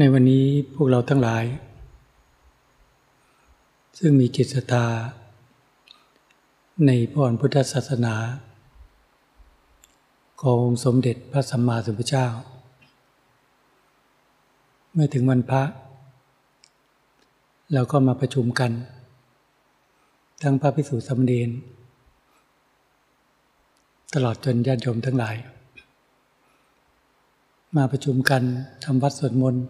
ในวันนี้พวกเราทั้งหลาย ซึ่งมีจิตศรัทธาในพรพุทธศาสนา ขององค์สมเด็จพระสัมมาสัมพุทธเจ้า เมื่อถึงวันพระ เราก็มาประชุมกัน ทั้งพระภิกษุสามเณรตลอดจนญาติโยมทั้งหลาย มาประชุมกันทำวัดสวดมนต์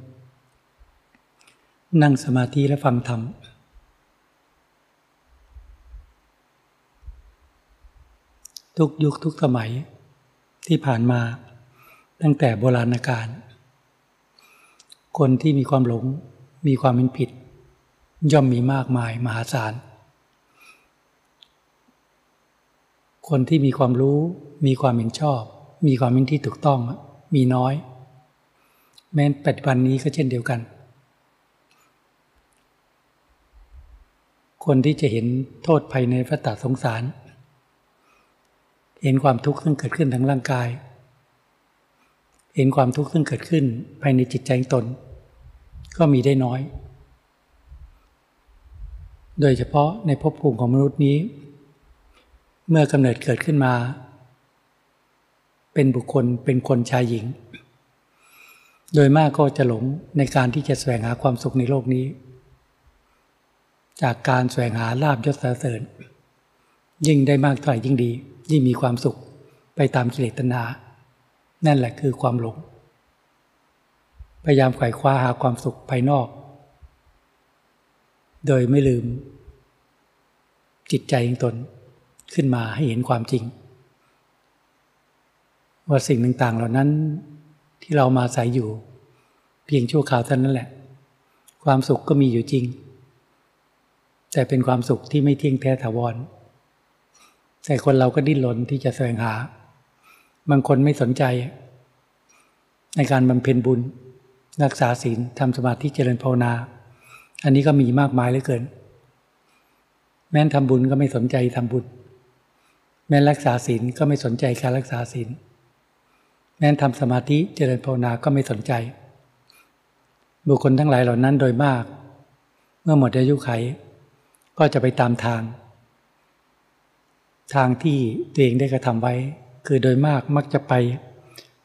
นั่งสมาธิและฟังธรรม ทุกยุคทุกสมัยที่ผ่านมาตั้งแต่โบราณกาลคนที่มีความหลงมีความเป็นผิด ย่อมมีมากมายมหาศาล คนที่มีความรู้มีความเห็นชอบ มีความเห็นที่ถูกต้องมีน้อย แม้ปัจจุบันนี้ก็เช่นเดียวกัน คนที่จะเห็นโทษภัยในพระตาสงสาร เห็นความทุกข์ซึ่งเกิดขึ้นทางร่างกาย เห็นความทุกข์ซึ่งเกิดขึ้นภายในจิตใจตน ก็มีได้น้อย โดยเฉพาะในภพภูมิของมนุษย์นี้ เมื่อกำเนิดเกิดขึ้นมา เป็นบุคคลเป็นคนชายหญิง โดยมากก็จะหลงในการที่จะแสวงหาความสุขในโลกนี้ จากการแสวงหาลาบยศสรเสริญ ยิ่งได้มากเท่าไหร่ยิ่งดี ยิ่งมีความสุขไปตามกิเลสตนานั่นแหละคือความหลง พยายามไขว่คว้าหาความสุขภายนอก โดยไม่ลืม จิตใจของตนขึ้นมาให้เห็นความจริง ว่าสิ่งต่างๆ เหล่านั้นที่เรามาใส่อยู่ เพียงชั่วคราวเท่านั้นแหละ ความสุขก็มีอยู่จริง แต่เป็นความสุขที่ไม่เที่ยงแท้ถาวร แต่คนเราก็ดิ้นรนที่จะแสวงหา บางคนไม่สนใจ ในการบำเพ็ญบุญ รักษาศีลทำสมาธิเจริญภาวนา อันนี้ก็มีมากมายเหลือเกิน แม้นทำบุญก็ไม่สนใจทำบุญ แม้นรักษาศีลก็ไม่สนใจการรักษาศีล แม้นทำสมาธิเจริญภาวนาก็ไม่สนใจ บุคคลทั้งหลายเหล่านั้นโดยมาก เมื่อหมดอายุไข ก็จะไปตามทาง ทางที่ตัวเองได้กระทำไว้ คือโดยมากมักจะไป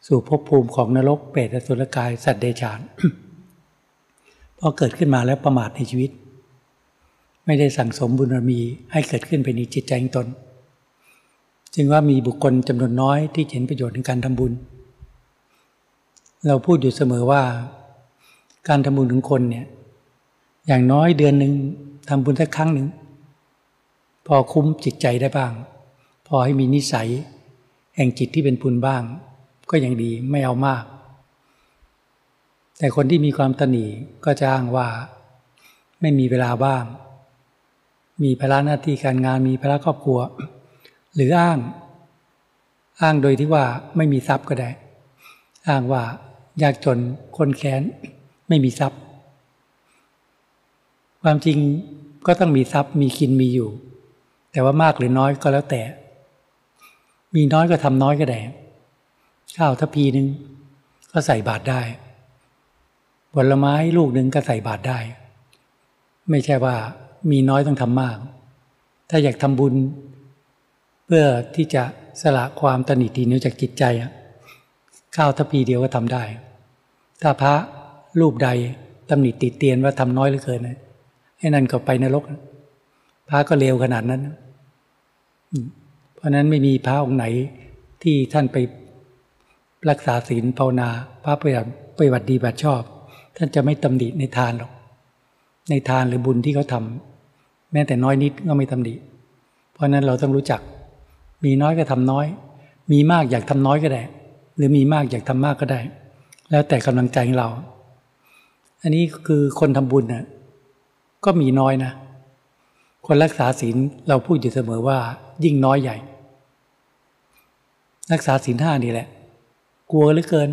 สู่ภพภูมิของนรกเปรตสุรกายสัตว์เดชานพอเกิดขึ้นมาแล้วประมาทในชีวิต ไม่ได้สั่งสมบุญมีให้เกิดขึ้นไปในจิตใจของตน จึงว่ามีบุคคลจำนวนน้อยที่เห็นประโยชน์ในการทำบุญ เราพูดอยู่เสมอว่า การทำบุญของคนเนี่ย อย่างน้อยเดือนหนึ่งทำบุญสักครั้งหนึ่ง พอคุ้มจิตใจได้บ้าง พอให้มีนิสัย แห่งจิตที่เป็นบุญบ้าง ก็ยังดีไม่เอามาก แต่คนที่มีความตนีก็จะอ้างว่า ไม่มีเวลาบ้าง มีภาระหน้าที่การงานมีภาระครอบครัว หรืออ้าง อ้างโดยที่ว่าไม่มีทรัพย์ก็ได้ อ้างว่ายากจนคนแค้น ไม่มีทรัพย์ ความจริงก็ต้องมีทรัพย์มีกินมีอยู่ แต่ว่ามากหรือน้อยก็แล้วแต่ มีน้อยก็ทำน้อยก็ได้ข้าวทัพพีหนึ่งก็ใส่บาตรได้ผลไม้ลูกหนึ่งก็ใส่บาตรได้ ไม่ใช่ว่ามีน้อยต้องทำมาก ถ้าอยากทำบุญ เพื่อที่จะสละความตนิตีนิ้วจากจิตใจข้าวทัพพีเดียวก็ทำได้ ถ้าพระรูปใดตำหนิติเตียนว่าทำน้อยเหลือเกิน นะไอ้นั่นก็ไปนรก พระก็เลวขนาดนั้น เพราะนั้นไม่มีพระองค์ไหนที่ท่านไปรักษาศีลภาวนา พระไปไปวัดดีบัดชอบ ท่านจะไม่ตำหนิในทานหรอก ในทานหรือบุญที่เขาทาแม้แต่น้อยนิดก็ไม่ตำหนิ เพราะนั้นเราต้องรู้จัก มีน้อยก็ทำน้อย มีมากอยากทำน้อยก็ได้ หรือมีมากอยากทำมากก็ได้ แล้วแต่กำลังใจของเรา อันนี้คือคนทำบุญนะ่ะ ก็มีน้อยนะ คนรักษาศีลเราพูดอยู่เสมอว่า ยิ่งน้อยใหญ่ รักษาศีลห้านี่แหละ กลัวเหลือเกิน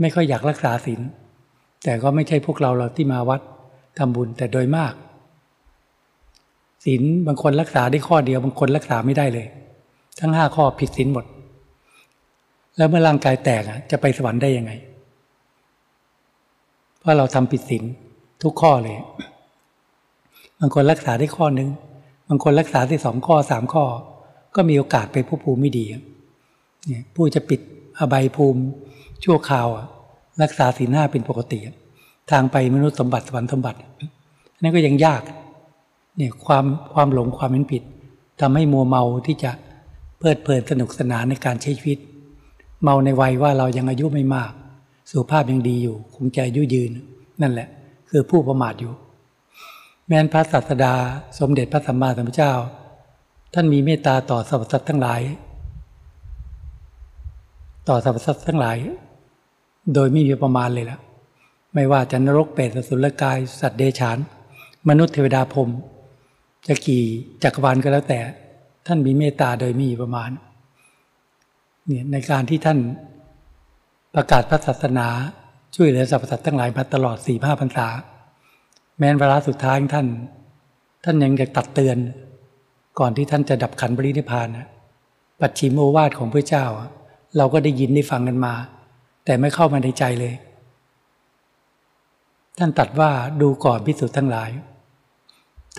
ไม่ค่อยอยากรักษาศีลแต่ก็ไม่ใช่พวกเราเราที่มาวัดทำบุญแต่โดยมากศีลบางคนรักษาได้ข้อเดียวบางคนรักษาไม่ได้เลย ทั้งห้าข้อผิดศีลหมด แล้วเมื่อร่างกายแตกจะไปสวรรค์ได้ยังไง เพว่าเราทำผิดศีลทุกข้อเลย บางคนรักษาได้ข้อหนึ่งบางคนรักษาได้สองข้อสามข้อ ก็มีโอกาสไปผู้ภูมิไม่ดีเนี่ยผู้จะปิดอบายภูมิชั่วคราวรักษาศีลห้าเป็นปกติ ทางไปมนุษย์สมบัติสวรรค์สมบัตินั่นก็ยังยากเนี่ยความความหลงความเป็นผิดทำให้มัวเมาที่จะเพลิดเพลินสนุกสนานในการใช้ชีวิต เมาในวัยว่าเรายังอายุไม่มาก สุขภาพยังดีอยู่ คงใจอายุยืน นั่นแหละ คือผู้ประมาทอยู่ แม้นพระศาสดาสมเด็จพระสัมมาสัมพุทธเจ้า ท่านมีเมตตาต่อสรรพสัตว์ทั้งหลาย ต่อสรรพสัตว์ทั้งหลาย โดยไม่มีประมาณเลยล่ะ ไม่ว่าจะนรกเปรตสุรกาย สัตว์เดชาน มนุษย์เทวดาพรมจะกี่จักรวาลก็แล้วแต่ ท่านมีเมตตาโดยมีประมาณเนี่ยในการที่ท่านประกาศพระศาสนาช่วยเหลือสรรพสัตว์ทั้งหลายมาตลอดสี่ห้าพรรษา แม้นเวลาสุดท้ายท่าน ท่านยังจะตัดเตือน ก่อนที่ท่านจะดับขันบริณิพานปัจฉิมโอวาทของพระเจ้า เราก็ได้ยินได้ฟังกันมา แต่ไม่เข้ามาในใจเลย ท่านตัดว่าดูก่อนพิสุทธ์ทั้งหลาย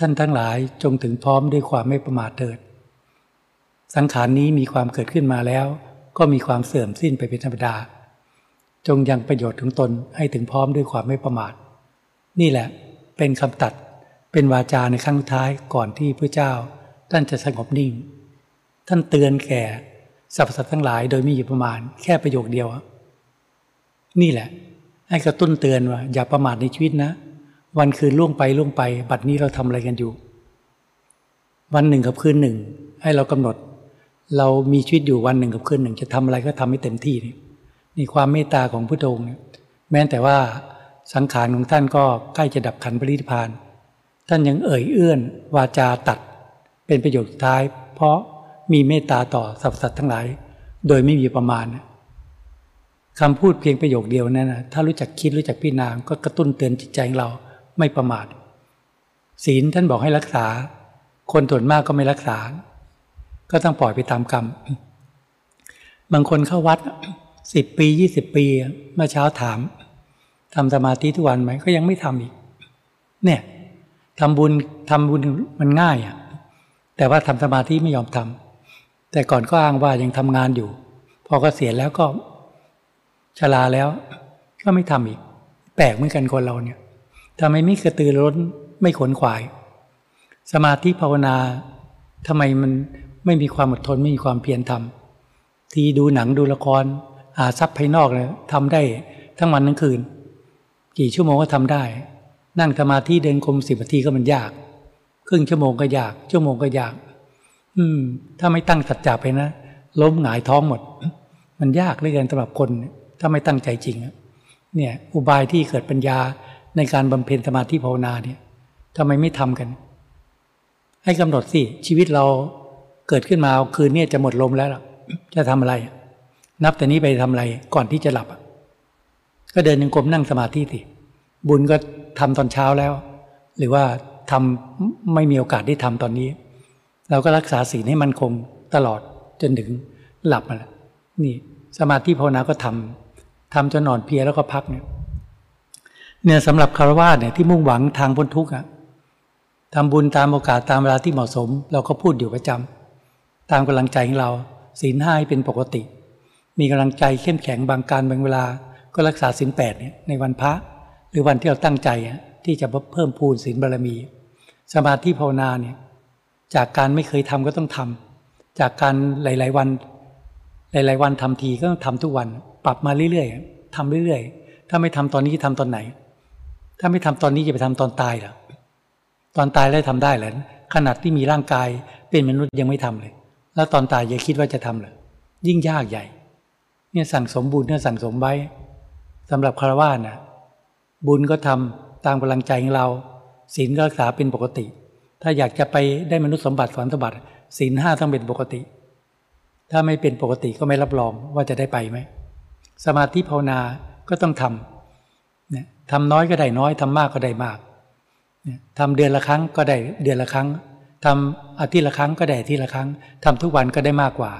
ท่านทั้งหลายจงถึงพร้อมด้วยความไม่ประมาทเถิด สังขารนี้มีความเกิดขึ้นมาแล้ว ก็มีความเสื่อมสิ้นไปเป็นธรรมดา จงยังประโยชน์ถึงตนให้ถึงพร้อมด้วยความไม่ประมาท นี่แหละ เป็นคำตัดเป็นวาจาในครั้งท้ายก่อนที่พระเจ้า ท่านจะสงบนิ่ง ท่านเตือนแก่สรรพสัตว์ทั้งหลายโดยมีอยู่ประมาณแค่ประโยคเดียวนี่แหละ ให้กระตุ้นเตือนว่าอย่าประมาทในชีวิตนะ วันคืนล่วงไปล่วงไป บัดนี้เราทำอะไรกันอยู่ วันหนึ่งกับคืนหนึ่ง ให้เรากำหนด เรามีชีวิตอยู่วันหนึ่งกับคืนหนึ่ง จะทำอะไรก็ทำให้เต็มที่นี่นี่ความเมตตาของพระองค์เนี่ยแม้แต่ว่า สังขารของท่านก็ใกล้จะดับขันปริธิพาน ท่านยังเอ่ยเอื้อน วาจาตัด เป็นประโยชน์ท้าย เพราะมีเมตตาต่อสรรพสัตว์ทั้งหลาย โดยไม่มีประมาณคำพูดเพียงประโยคเดียวนั้นนะถ้ารู้จักคิดรู้จักพิจารณาก็กระตุ้นเตือนจิตใจของเราไม่ประมาท ศีลท่านบอกให้รักษา คนส่วนมากก็ไม่รักษา ก็ต้องปล่อยไปตามกรรม บางคนเข้าวัดสิบปียี่สิบปีเมื่อเช้าถาม ทำสมาธิทุกวันไหมก็ยังไม่ทำอีก เนี่ยทำบุญทำบุญมันง่ายอะ แต่ว่าทำสมาธิไม่ยอมทำแต่ก่อนก็อ้างว่ายังทำงานอยู่ พอก็เสียแล้วก็ชราแล้ว ก็ไม่ทำอีก แปลกเหมือนกันคนเราเนี่ยทำไมไม่กระตือร้นไม่ขนขวาย สมาธิภาวนาทำไมมันไม่มีความอดทนไม่มีความเพียรทำทีดูหนังดูละครหาทรัพย์ภายนอกเลยทำได้ทั้งวันทั้งคืน กี่ชั่วโมงก็ทำได้ นั่งสมาธิเดินกรมสิบนาทีก็มันยาก ครึ่งชั่วโมงก็ยาก ชั่วโมงก็ยาก อืม ถ้าไม่ตั้งสัจจะไปนะล้มหงายท้องหมด มันยากเหลือเกินสำหรับคน ถ้าไม่ตั้งใจจริงเนี่ย อุบายที่เกิดปัญญาในการบำเพ็ญสมาธิภาวนาเนี่ยทำไมไม่ทำกัน ให้กำหนดสิชีวิตเราเกิดขึ้นมาคืนนี้จะหมดลมแล้วจะทำอะไร นับแต่นี้ไปทำอะไรก่อนที่จะหลับ ก็เดินยังกรมนั่งสมาธิสิบุญก็ทำตอนเช้าแล้ว หรือว่าทำไม่มีโอกาสได้ทำตอนนี้ เราก็รักษาศีลให้มันคงตลอดจนถึงหลับมาแล้วนี่สมาธิภาวนาก็ทำทำจนนอนเพียแล้วก็พักเนี่ยเนี่ยสำหรับคารวะเนี่ยที่มุ่งหวังทางพ้นทุกข์อะทำบุญตามโอกาสตามเวลาที่เหมาะสม เราก็พูดอยู่ประจำตามกำลังใจของเราศีลห้าเป็นปกติ มีกำลังใจเข้มแข็งบางการบางเวลา ก็รักษาศีลแปดเนี่ยในวันพระ หรือวันที่เราตั้งใจที่จะเพิ่มพูนศีลบารมี สมาธิภาวนาเนี่ยจากการไม่เคยทำก็ต้องทำจากการหลาย ๆ วัน หลาย ๆ วันทำทีก็ต้องทำทุกวัน ปรับมาเรื่อย ๆทำเรื่อย ๆ ถ้าไม่ทำตอนนี้จะทำตอนไหน ถ้าไม่ทำตอนนี้จะไปทำตอนตายเหรอตอนตายได้ทำได้เหรอขนาดที่มีร่างกายเป็นมนุษย์ยังไม่ทำเลย แล้วตอนตายอย่าคิดว่าจะทำเลยยิ่งยากใหญ่ เนี่ยสั่งสมบุญเนี่ยสั่งสมไว้ สำหรับคารวะนะบุญก็ทำตามกำลังใจของเราศีลก็รักษาเป็นปกติ ถ้าอยากจะไปได้มนุษย์สมบัติสวรรค์สมบัติศีลห้าต้องเป็นปกติ ถ้าไม่เป็นปกติก็ไม่รับรองว่าจะได้ไปไหมสมาธิภาวนาก็ต้องทำเนี่ยทำน้อยก็ได้น้อยทำมากก็ได้มากเนี่ยทำเดือนละครั้งก็ได้เดือนละครั้งทำอาทิตย์ละครั้งก็ได้อาทิตย์ละครั้งทำทุกวันก็ได้มากกว่า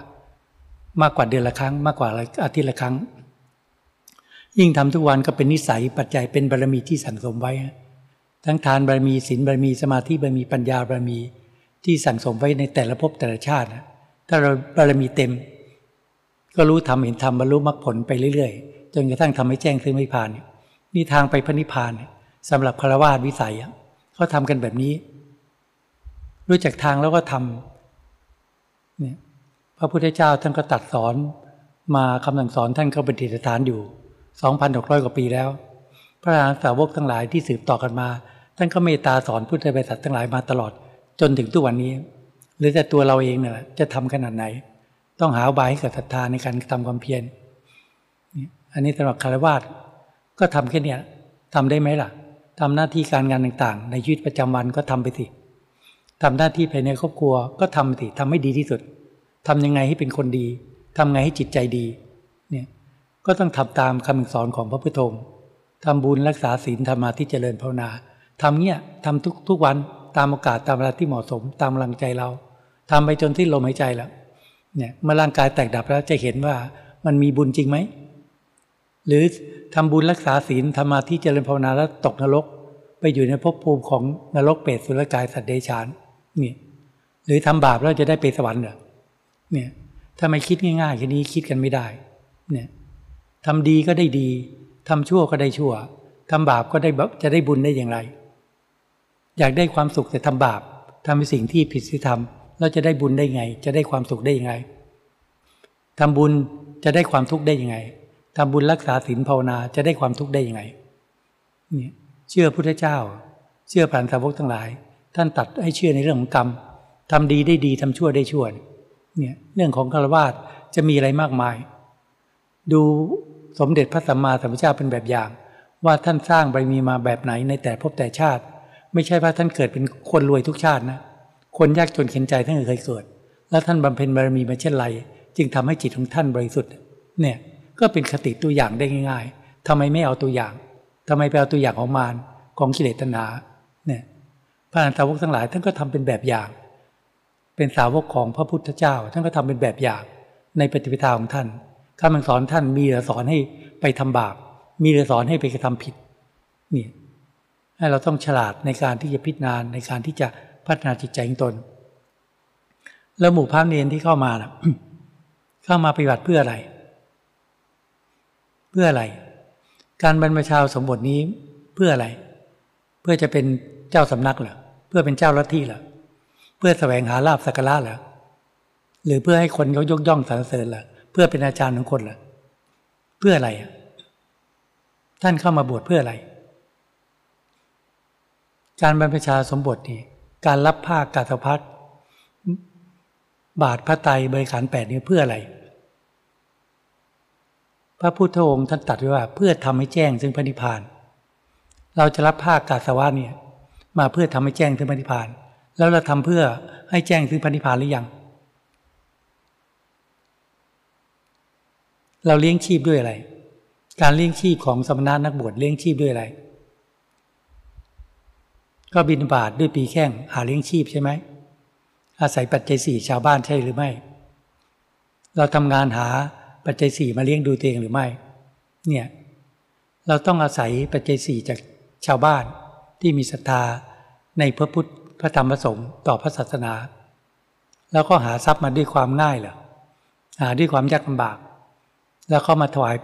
มากกว่าเดือนละครั้ง มากกว่าอาทิตย์ละครั้ง ยิ่งทำทุกวันก็เป็นนิสัยปัจจัยเป็นบารมีที่สั่งสมไว้ ทั้งทานบารมีศีลบารมีสมาธิบารมีปัญญาบารมีที่สั่งสมไว้ในแต่ละภพแต่ละชาติ ถ้าเราบารมีเต็ม ก็รู้ทำเห็นทำบรรลุมรรคผลไปเรื่อยๆ จนกระทั่งทำให้แจ้งซึ่งไม่ผ่านนี่ทางไปพระนิพพานสำหรับคารวาสวิสัยเขาทำกันแบบนี้ รู้จักทางแล้วก็ทำเนี่ยพระพุทธเจ้าท่านก็ตัดสอนมาคำสั่งสอนท่านก็เป็นติฐานอยู่ สองพันหกว่าปีแล้ว พระอรหันตสาวกทั้งหลายที่สืบต่อกันมา ท่านก็เมตตาสอนพุทธบริษัททั้งหลายมาตลอด จนถึงทุกวันนี้ หรือแต่ตัวเราเองเนี่ยจะทำขนาดไหน ต้องหาบายให้กับศรัทธาในการทำความเพียรอันนี้สำหรับคารวะก็ทำแค่นี้ทำได้ไหมล่ะทำหน้าที่การงานต่างๆ ในชีวิตประจำวันก็ทำไปสิทำหน้าที่ภายในครอบครัวก็ทำสิทำให้ดีที่สุดทำยังไงให้เป็นคนดีทำไงให้จิตใจดี ก็ต้องทำตามคำสอนของพระพุทธองค์ทำบุญรักษาศีลธรรมาที่เจริญภาวนาทำเนี้ยทำทุกทุกวันตามโอกาสตามเวลาที่เหมาะสมตามกำลังใจเราทำไปจนที่ลมหายใจแล้วเนี่ยเมื่อร่างกายแตกดับแล้วจะเห็นว่ามันมีบุญจริงไหมหรือทำบุญรักษาศีลทำมาที่เจริญภาวนาแล้วตกนรก ไปอยู่ในภพภูมิของนรกเปรตสุรกายสัตว์เดชานนี่หรือทำบาปแล้วจะได้ไปสวรรค์เหรอเนี่ยถ้าไม่คิดง่ายๆแค่นี้คิดกันไม่ได้เนี่ย ทำดีก็ได้ดีทำชั่วก็ได้ชั่วทำบาปก็ได้จะได้บุญได้อย่างไร อยากได้ความสุขแต่ทำบาปทำในสิ่งที่ผิดศีลธรรมเราจะได้บุญได้ไง จะได้ความสุขได้ยังไงทำบุญจะได้ความทุกข์ได้ยังไงทำบุญรักษาศีลภาวนาจะได้ความทุกข์ได้ยังไงเนี่ยเชื่อพุทธเจ้า เชื่อผ่านสาวกทั้งหลาย ท่านตัดให้เชื่อในเรื่องของกรรมทำดีได้ดีทำชั่วได้ชั่วเนี่ยเรื่องของฆราวาสจะมีอะไรมากมาย ดู สมเด็จพระสัมมาสัมพุทธเจ้าเป็นแบบอย่าง ว่าท่านสร้างบารมีมาแบบไหนในแต่พบแต่ชาติ ไม่ใช่ว่าท่านเกิดเป็นคนรวยทุกชาตินะ คนยากจนเข็นใจท่านเคยเกิด แล้วท่านบำเพ็ญบารมีมาเช่นไร จึงทำให้จิตของท่านบริสุทธิ์ เนี่ยก็เป็นคติตัวอย่างได้ง่าย ๆทำไมไม่เอาตัวอย่างทำไมไปเอาตัวอย่างของมารของกิเลสตนาเนี่ยพระอรหันตาวกทั้งหลายท่านก็ทำเป็นแบบอย่าง เป็นสาวกของพระพุทธเจ้า ท่านก็ทำเป็นแบบอย่างในปฏิปทาของท่าน คำสอนท่านมีหรือสอนให้ไปทำบาป มีหรือสอนให้ไปกระทำผิดนี่ให้เราต้องฉลาดในการที่จะพิจารณาในการที่จะพัฒนาจิตใจของตน แล้วหมู่พระเนรที่เข้ามานะเข้ามาปฏิบัติเพื่ออะไร เพื่ออะไร การบรรพชาสมบทนี้เพื่ออะไร เพื่อจะเป็นเจ้าสำนักเหรอเพื่อเป็นเจ้าลัทธิเหรอเพื่อแสวงหาลาบสักการะเหรอหรือเพื่อให้คนเขายกย่องสรรเสริญเหรอ พื่อเป็นอาจารย์ของคนเหรอเพื่ออะไรท่านเข้ามาบวชเพื่ออะไร การบรรพชาสมบทนี่การรับผ้ากาสพัดบาทพระไตรบริขารแปดนี่เพื่ออะไร พระพุทธองค์ท่านตัดไว้ว่า เพื่อทำให้แจ้งซึ่งพระนิพพาน เราจะรับภากาสวะเนี่ยมาเพื่อทำให้แจ้งซึ่งพระนิพพาน แล้วเราทำเพื่อให้แจ้งซึ่งพระนิพพานหรือยัง เราเลี้ยงชีพด้วยอะไร การเลี้ยงชีพของสมณะนักบวชเลี้ยงชีพด้วยอะไร ก็บินบาทด้วยปีแข้งหาเลี้ยงชีพใช่ไหม อาศัยปัจจัยสี่ชาวบ้านใช่หรือไม่ เราทำงานหาปัจจัยสี่มาเลี้ยงดูตัวเองหรือไม่ เนี่ย เราต้องอาศัยปัจจัยสี่จากชาวบ้านที่มีศรัทธาในพระพุทธพระธรรมพระสงฆ์ต่อพระศาสนา แล้วก็หาทรัพย์มาด้วยความง่ายเหรอหาด้วยความยากลำบาก แล้วเขามาถวาย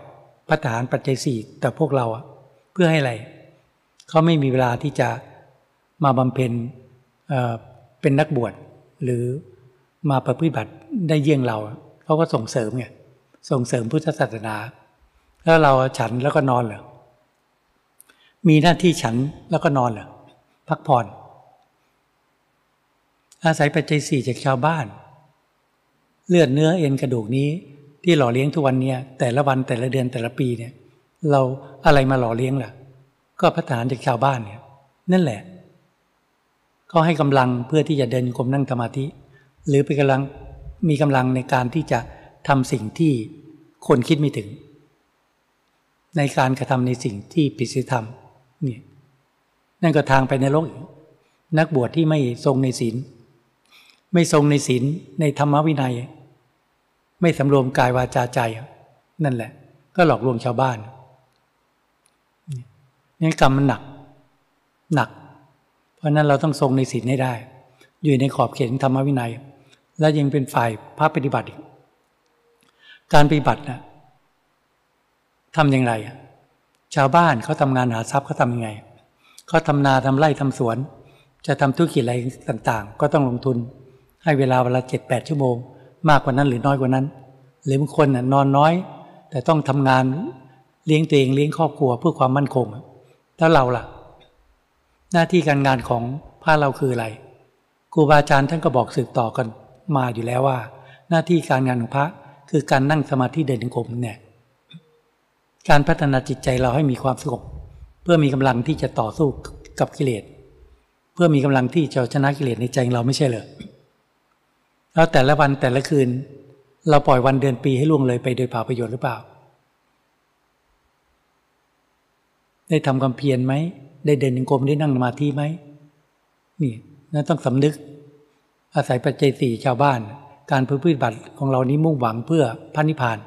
พระทหารปัจจัยสี่แต่พวกเราอะเพื่อให้อะไรเขาไม่มีเวลาที่จะมาบำเพ็ญเเป็นนักบวชหรือมาประพฤติบัติได้เยี่ยงเราเขาก็ส่งเสริมไงส่งเสริมพุทธศาสนา แล้วเราฉันแล้วก็นอนเหรอมีหน้าที่ฉันแล้วก็นอนเหรอพักผ่อน อาศัยปัจจัยสี่จากชาวบ้าน เลือดเนื้อเอ็นกระดูกนี้ ที่หล่อเลี้ยงทุกวันเนี่ยแต่ละวันแต่ละเดือนแต่ละปีเนี่ย เราอะไรมาหล่อเลี้ยงล่ะ ก็พัฒนานจากชาวบ้านเนี่ย นั่นแหละเขาให้กำลังเพื่อที่จะเดินกรมนั่งสมาธิ หรือเป็นกำลังมีกำลังในการที่จะทำสิ่งที่คนคิดไม่ถึง ในการกระทำในสิ่งที่ผิดศีลธรรมเนี่ยนั่นก็ทางไปในโลกนักบวชที่ไม่ทรงในศีลไม่ทรงในศีลในธรรมวินัย ไม่สำรวมกายวาจาใจ นั่นแหละ ก็หลอกลวงชาวบ้านงั้นกรรมมันหนัก หนัก เพราะนั้นเราต้องทรงในศีลให้ได้ อยู่ในขอบเขตธรรมวินัย และยังเป็นฝ่ายพระปฏิบัติการปฏิบัตินะทำอย่างไร ชาวบ้านเขาทำงานหาทรัพย์เขาทำยังไงเขาทำนาทำไร่ทำสวน จะทำธุรกิจอะไรต่างๆ ก็ต้องลงทุน ให้เวลาเวลาเจ็ดแปดชั่วโมง มากกว่านั้นหรือน้อยกว่านั้น หรือบางคนนอนน้อย แต่ต้องทำงานเลี้ยงตัวเองเลี้ยงครอบครัวเพื่อความมั่นคงแล้วเราล่ะ หน้าที่การงานของพระเราคืออะไรครูบาอาจารย์ท่านก็บอกสืบต่อกันมาอยู่แล้วว่า หน้าที่การงานของพระคือการนั่งสมาธิเดินจงกรมเนี่ยการพัฒนาจิตใจเราให้มีความสงบเพื่อมีกำลังที่จะต่อสู้กับกิเลส เพื่อมีกำลังที่จะชนะกิเลสในใจเราไม่ใช่เหรอ แล้วแต่ละวันแต่ละคืน เราปล่อยวันเดือนปีให้ล่วงเลยไปโดยเปล่าประโยชน์หรือเปล่า ได้ทำความเพียรไหม ได้เดินจงกรมได้นั่งสมาธิไหมนี่นั่นต้องสำนึก อาศัยปัจจัยสี่ชาวบ้าน การพื้นพืชบัตรของเรานี้มุ่งหวังเพื่อพระนิพพาน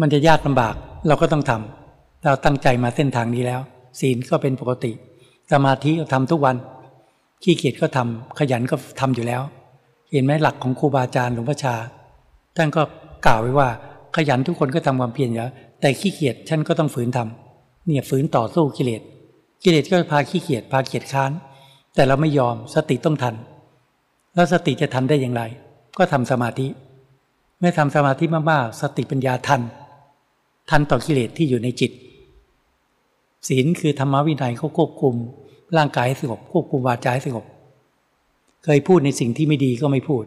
มันจะยากลำบากเราก็ต้องทำเราตั้งใจมาเส้นทางนี้แล้ว ศีลก็เป็นปกติ สมาธิก็ทำทุกวัน ขี้เกียจก็ทำขยันก็ทำอยู่แล้ว เห็นไหมหลักของครูบาอาจารย์หลวงพ่อชา ท่านก็กล่าวไว้ว่า ขยันทุกคนก็ทำความเพียรอยู่แล้วแต่ขี้เกียจฉันก็ต้องฝืนทำเนี่ยฝืนต่อสู้กิเลสกิเลสก็พาขี้เกียจพาเกียจค้าน แต่เราไม่ยอมสติต้องทัน แล้วสติจะทันได้อย่างไร ก็ทำสมาธิ เมื่อทำสมาธิมากๆสติปัญญาทัน ทันต่อกิเลสที่อยู่ในจิต ศีลคือธรรมวินัยเขาควบคุม ร่างกายให้สงบควบคุมวาจาให้สงบ เคยพูดในสิ่งที่ไม่ดีก็ไม่พูด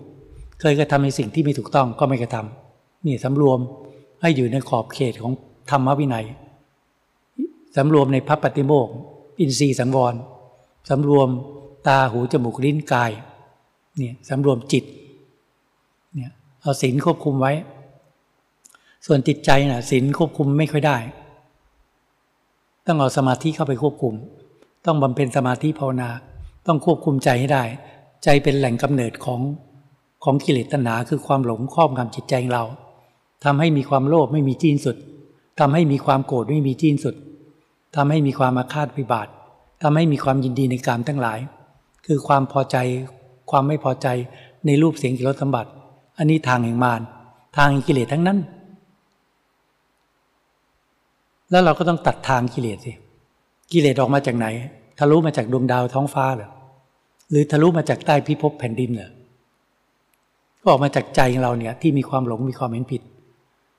เคยกระทำในสิ่งที่ไม่ถูกต้องก็ไม่กระทำนี่สำรวมให้อยู่ในขอบเขตของธรรมวินัยสำรวมในพระปฏิโมกอินทรีย์สังวรสำรวมตาหูจมูกลิ้นกายเนี่ยสำรวมจิตเนี่ยเอาศีลควบคุมไว้ ส่วนจิตใจนะ่ะศีลควบคุมไม่ค่อยได้ ต้องเอาสมาธิเข้าไปควบคุม ต้องบำเพ็ญสมาธิภาวนา ต้องควบคุมใจให้ได้ ใจเป็นแหล่งกำเนิดของของกิเลสตัณหาคือความหลงครอบงำจิตใจเราทำให้มีความโลภไม่มีจีนสุดทำให้มีความโกรธไม่มีจีนสุดทำให้มีความอาฆาตพิบาททำให้มีความยินดีในกามทั้งหลาย คือความพอใจ ความไม่พอใจในรูปเสียงกิรสมบัติ อันนี้ทางแห่งมารทางกิเลสทั้งนั้น แล้วเราก็ต้องตัดทางกิเลสสิ กิเลสออกมาจากไหน ทะลุมาจากดวงดาวท้องฟ้าเหรอหรือทะลุมาจากใต้พิภพแผ่นดินเหรอก็ออกมาจากใจของเราเนี่ยที่มีความหลงมีความเห็นผิด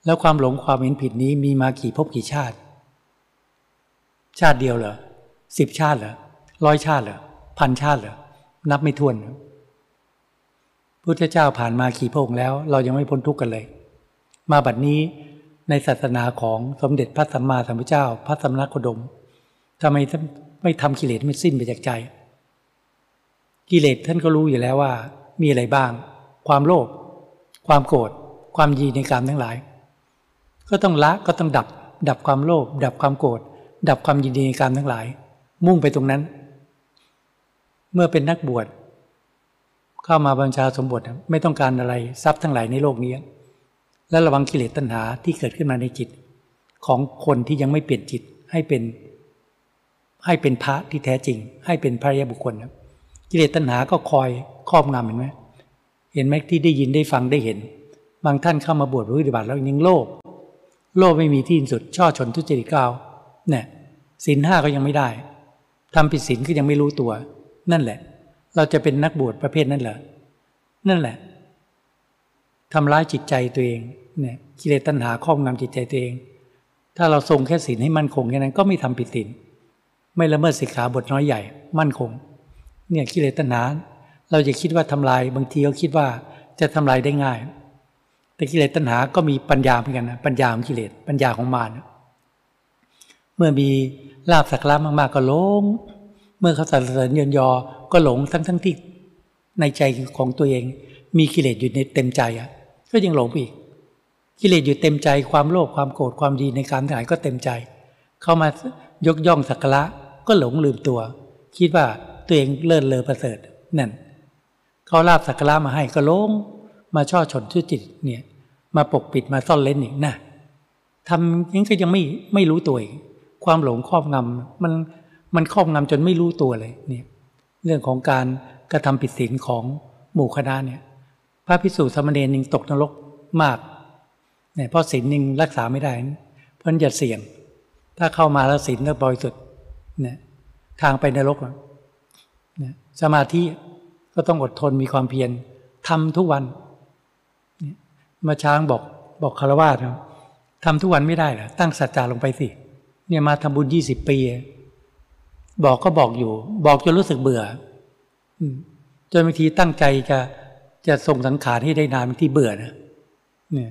แล้วความหลงความเห็นผิดนี้มีมากี่ภพกี่ชาติ ชาติเดียวเหรอสิบชาติเหรอร้อยชาติเหรอพันชาติเหรอนับไม่ถ้วนพุทธเจ้าผ่านมากี่พระองค์แล้ว เรายังไม่พ้นทุกข์กันเลย มาบัดนี้ในศาสนาของสมเด็จพระสัมมาสัมพุทธเจ้า พระสัมมาคดม ทำไมไม่ทำกิเลสไม่สิ้นไปจากใจ กิเลสท่านก็รู้อยู่แล้วว่า มีอะไรบ้าง ความโลภความโกรธความยีในกรรมทั้งหลาย ก็ต้องละก็ต้องดับ ดับความโลภดับความโกรธดับความยินดีในกรรมทั้งหลาย มุ่งไปตรงนั้น เมื่อเป็นนักบวชเข้ามาบัญชาสมบทไม่ต้องการอะไรทรัพย์ทั้งหลายในโลกนี้ และระวังกิเลสตัณหาที่เกิดขึ้นมาในจิต ของคนที่ยังไม่เปลี่ยนจิตให้เป็น ให้เป็นพระที่แท้จริง ให้เป็นพระยาบุคคลนะกิเลสตัณหาก็คอยครอบงำเห็นไหมเห็นไหมที่ได้ยินได้ฟังได้เห็น บางท่านเข้ามาบวชปฏิบัติแล้วยังโลภโลภไม่มีที่สุด ช่อชนทุจริตก้าวเนี่ยศีลห้าก็ยังไม่ได้ทำผิดศีลก็ยังไม่รู้ตัว นั่นแหละ เราจะเป็นนักบวชประเภทนั้นเหรอนั่นแหละทำร้ายจิตใจตัวเองเนี่ยกิเลสตัณหาครอบงำจิตใจตัวเอง ถ้าเราทรงแค่ศีลให้มั่นคงแค่นั้นก็ไม่ทำผิดศีล ไม่ละเมิดสิกขาบทน้อยใหญ่ มั่นคง เนี่ยกิเลสตัณหาเราจะคิดว่าทำลาย บางทีเขาคิดว่าจะทำลายได้ง่าย แต่กิเลสตัณหาก็มีปัญญาเหมือนกันนะปัญญาของกิเลสปัญญาของมารเมื่อมีลาบสักลามากๆก็หลง เมื่อเขาสรรเสริญเยินยอ ก็หลงทั้งทั้งที่ในใจของตัวเอง มีกิเลสอยู่ในเต็มใจอะก็ยังหลงอีก กิเลสอยู่เต็มใจความโลภความโกรธความดีในการถ่ายก็เต็มใจ เข้ามายกย่องสักการะ ก็หลงลืมตัว คิดว่าตัวเองเลิศเลอประเสริฐนั่นเขาลาบสักการะมาให้ก็ลงมาช่อชนชื่อจิตเนี่ย มาปกปิดมาซ่อนเล่นอีกนะทำยังก็ยังไม่ไม่รู้ตัวความหลงครอบงำมันมันครอบงำจนไม่รู้ตัวเลยเนี่ยเรื่องของการกระทำผิดศีลของหมู่คณะเนี่ย พระพิสุสมณีนึงตกนรกมากเนี่ยเพราะศีลนึงรักษาไม่ได้ เพราะอย่าเสี่ยง ถ้าเข้ามาแล้วศีลก็บริสุทธิ์ นี่ยทางไปนรกนี่ยสมาธิก็ต้องอดทนมีความเพียรทำทุกวันมาช้างบอกบอกคารวะทำทุกวันไม่ได้หรอตั้งสัจจะลงไปสิ เนี่ยมาทำบุญยี่สิบปี บอกก็บอกอยู่ บอกจนรู้สึกเบื่อจนบางทีตั้งใจจะจะส่งสังขารให้ได้นานบางทีเบื่อนะเนี่ย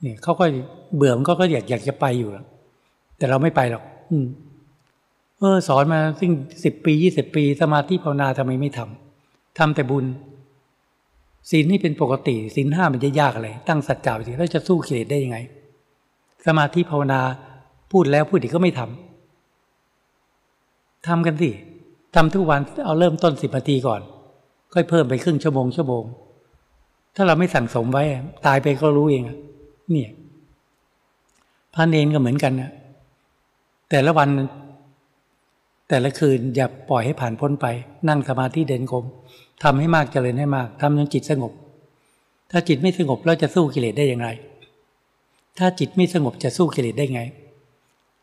เนี่ยเขาก็เบื่อมันก็ก็อยากอยากจะไปอยู่แต่เราไม่ไปหรอก อืม เออสอนมาซึ่งสิบปียี่สิบปี สมาธิภาวนาทำไมไม่ทำทำแต่บุญศีลนี่เป็นปกติศีลห้ามันจะยากอะไรตั้งสัจจะสิแล้วจะสู้กิเลสได้ยังไง สมาธิภาวนาพูดแล้วพูดอีกก็ไม่ทำทำกันสิทำทุกวันเอาเริ่มต้นสิบนาทีก่อน ค่อยเพิ่มไปครึ่งชั่วโมงชั่วโมง ถ้าเราไม่สั่งสมไว้ ตายไปก็รู้เองเนี่ยพระเนนก็เหมือนกันนะแต่ละวัน แต่ละคืนอย่าปล่อยให้ผ่านพ้นไป นั่งสมาธิเด่นกลมทำให้มากเจริญให้มากทำจนจิตสงบ ถ้าจิตไม่สงบเราจะสู้กิเลสได้อย่างไร ถ้าจิตไม่สงบจะสู้กิเลสได้ไง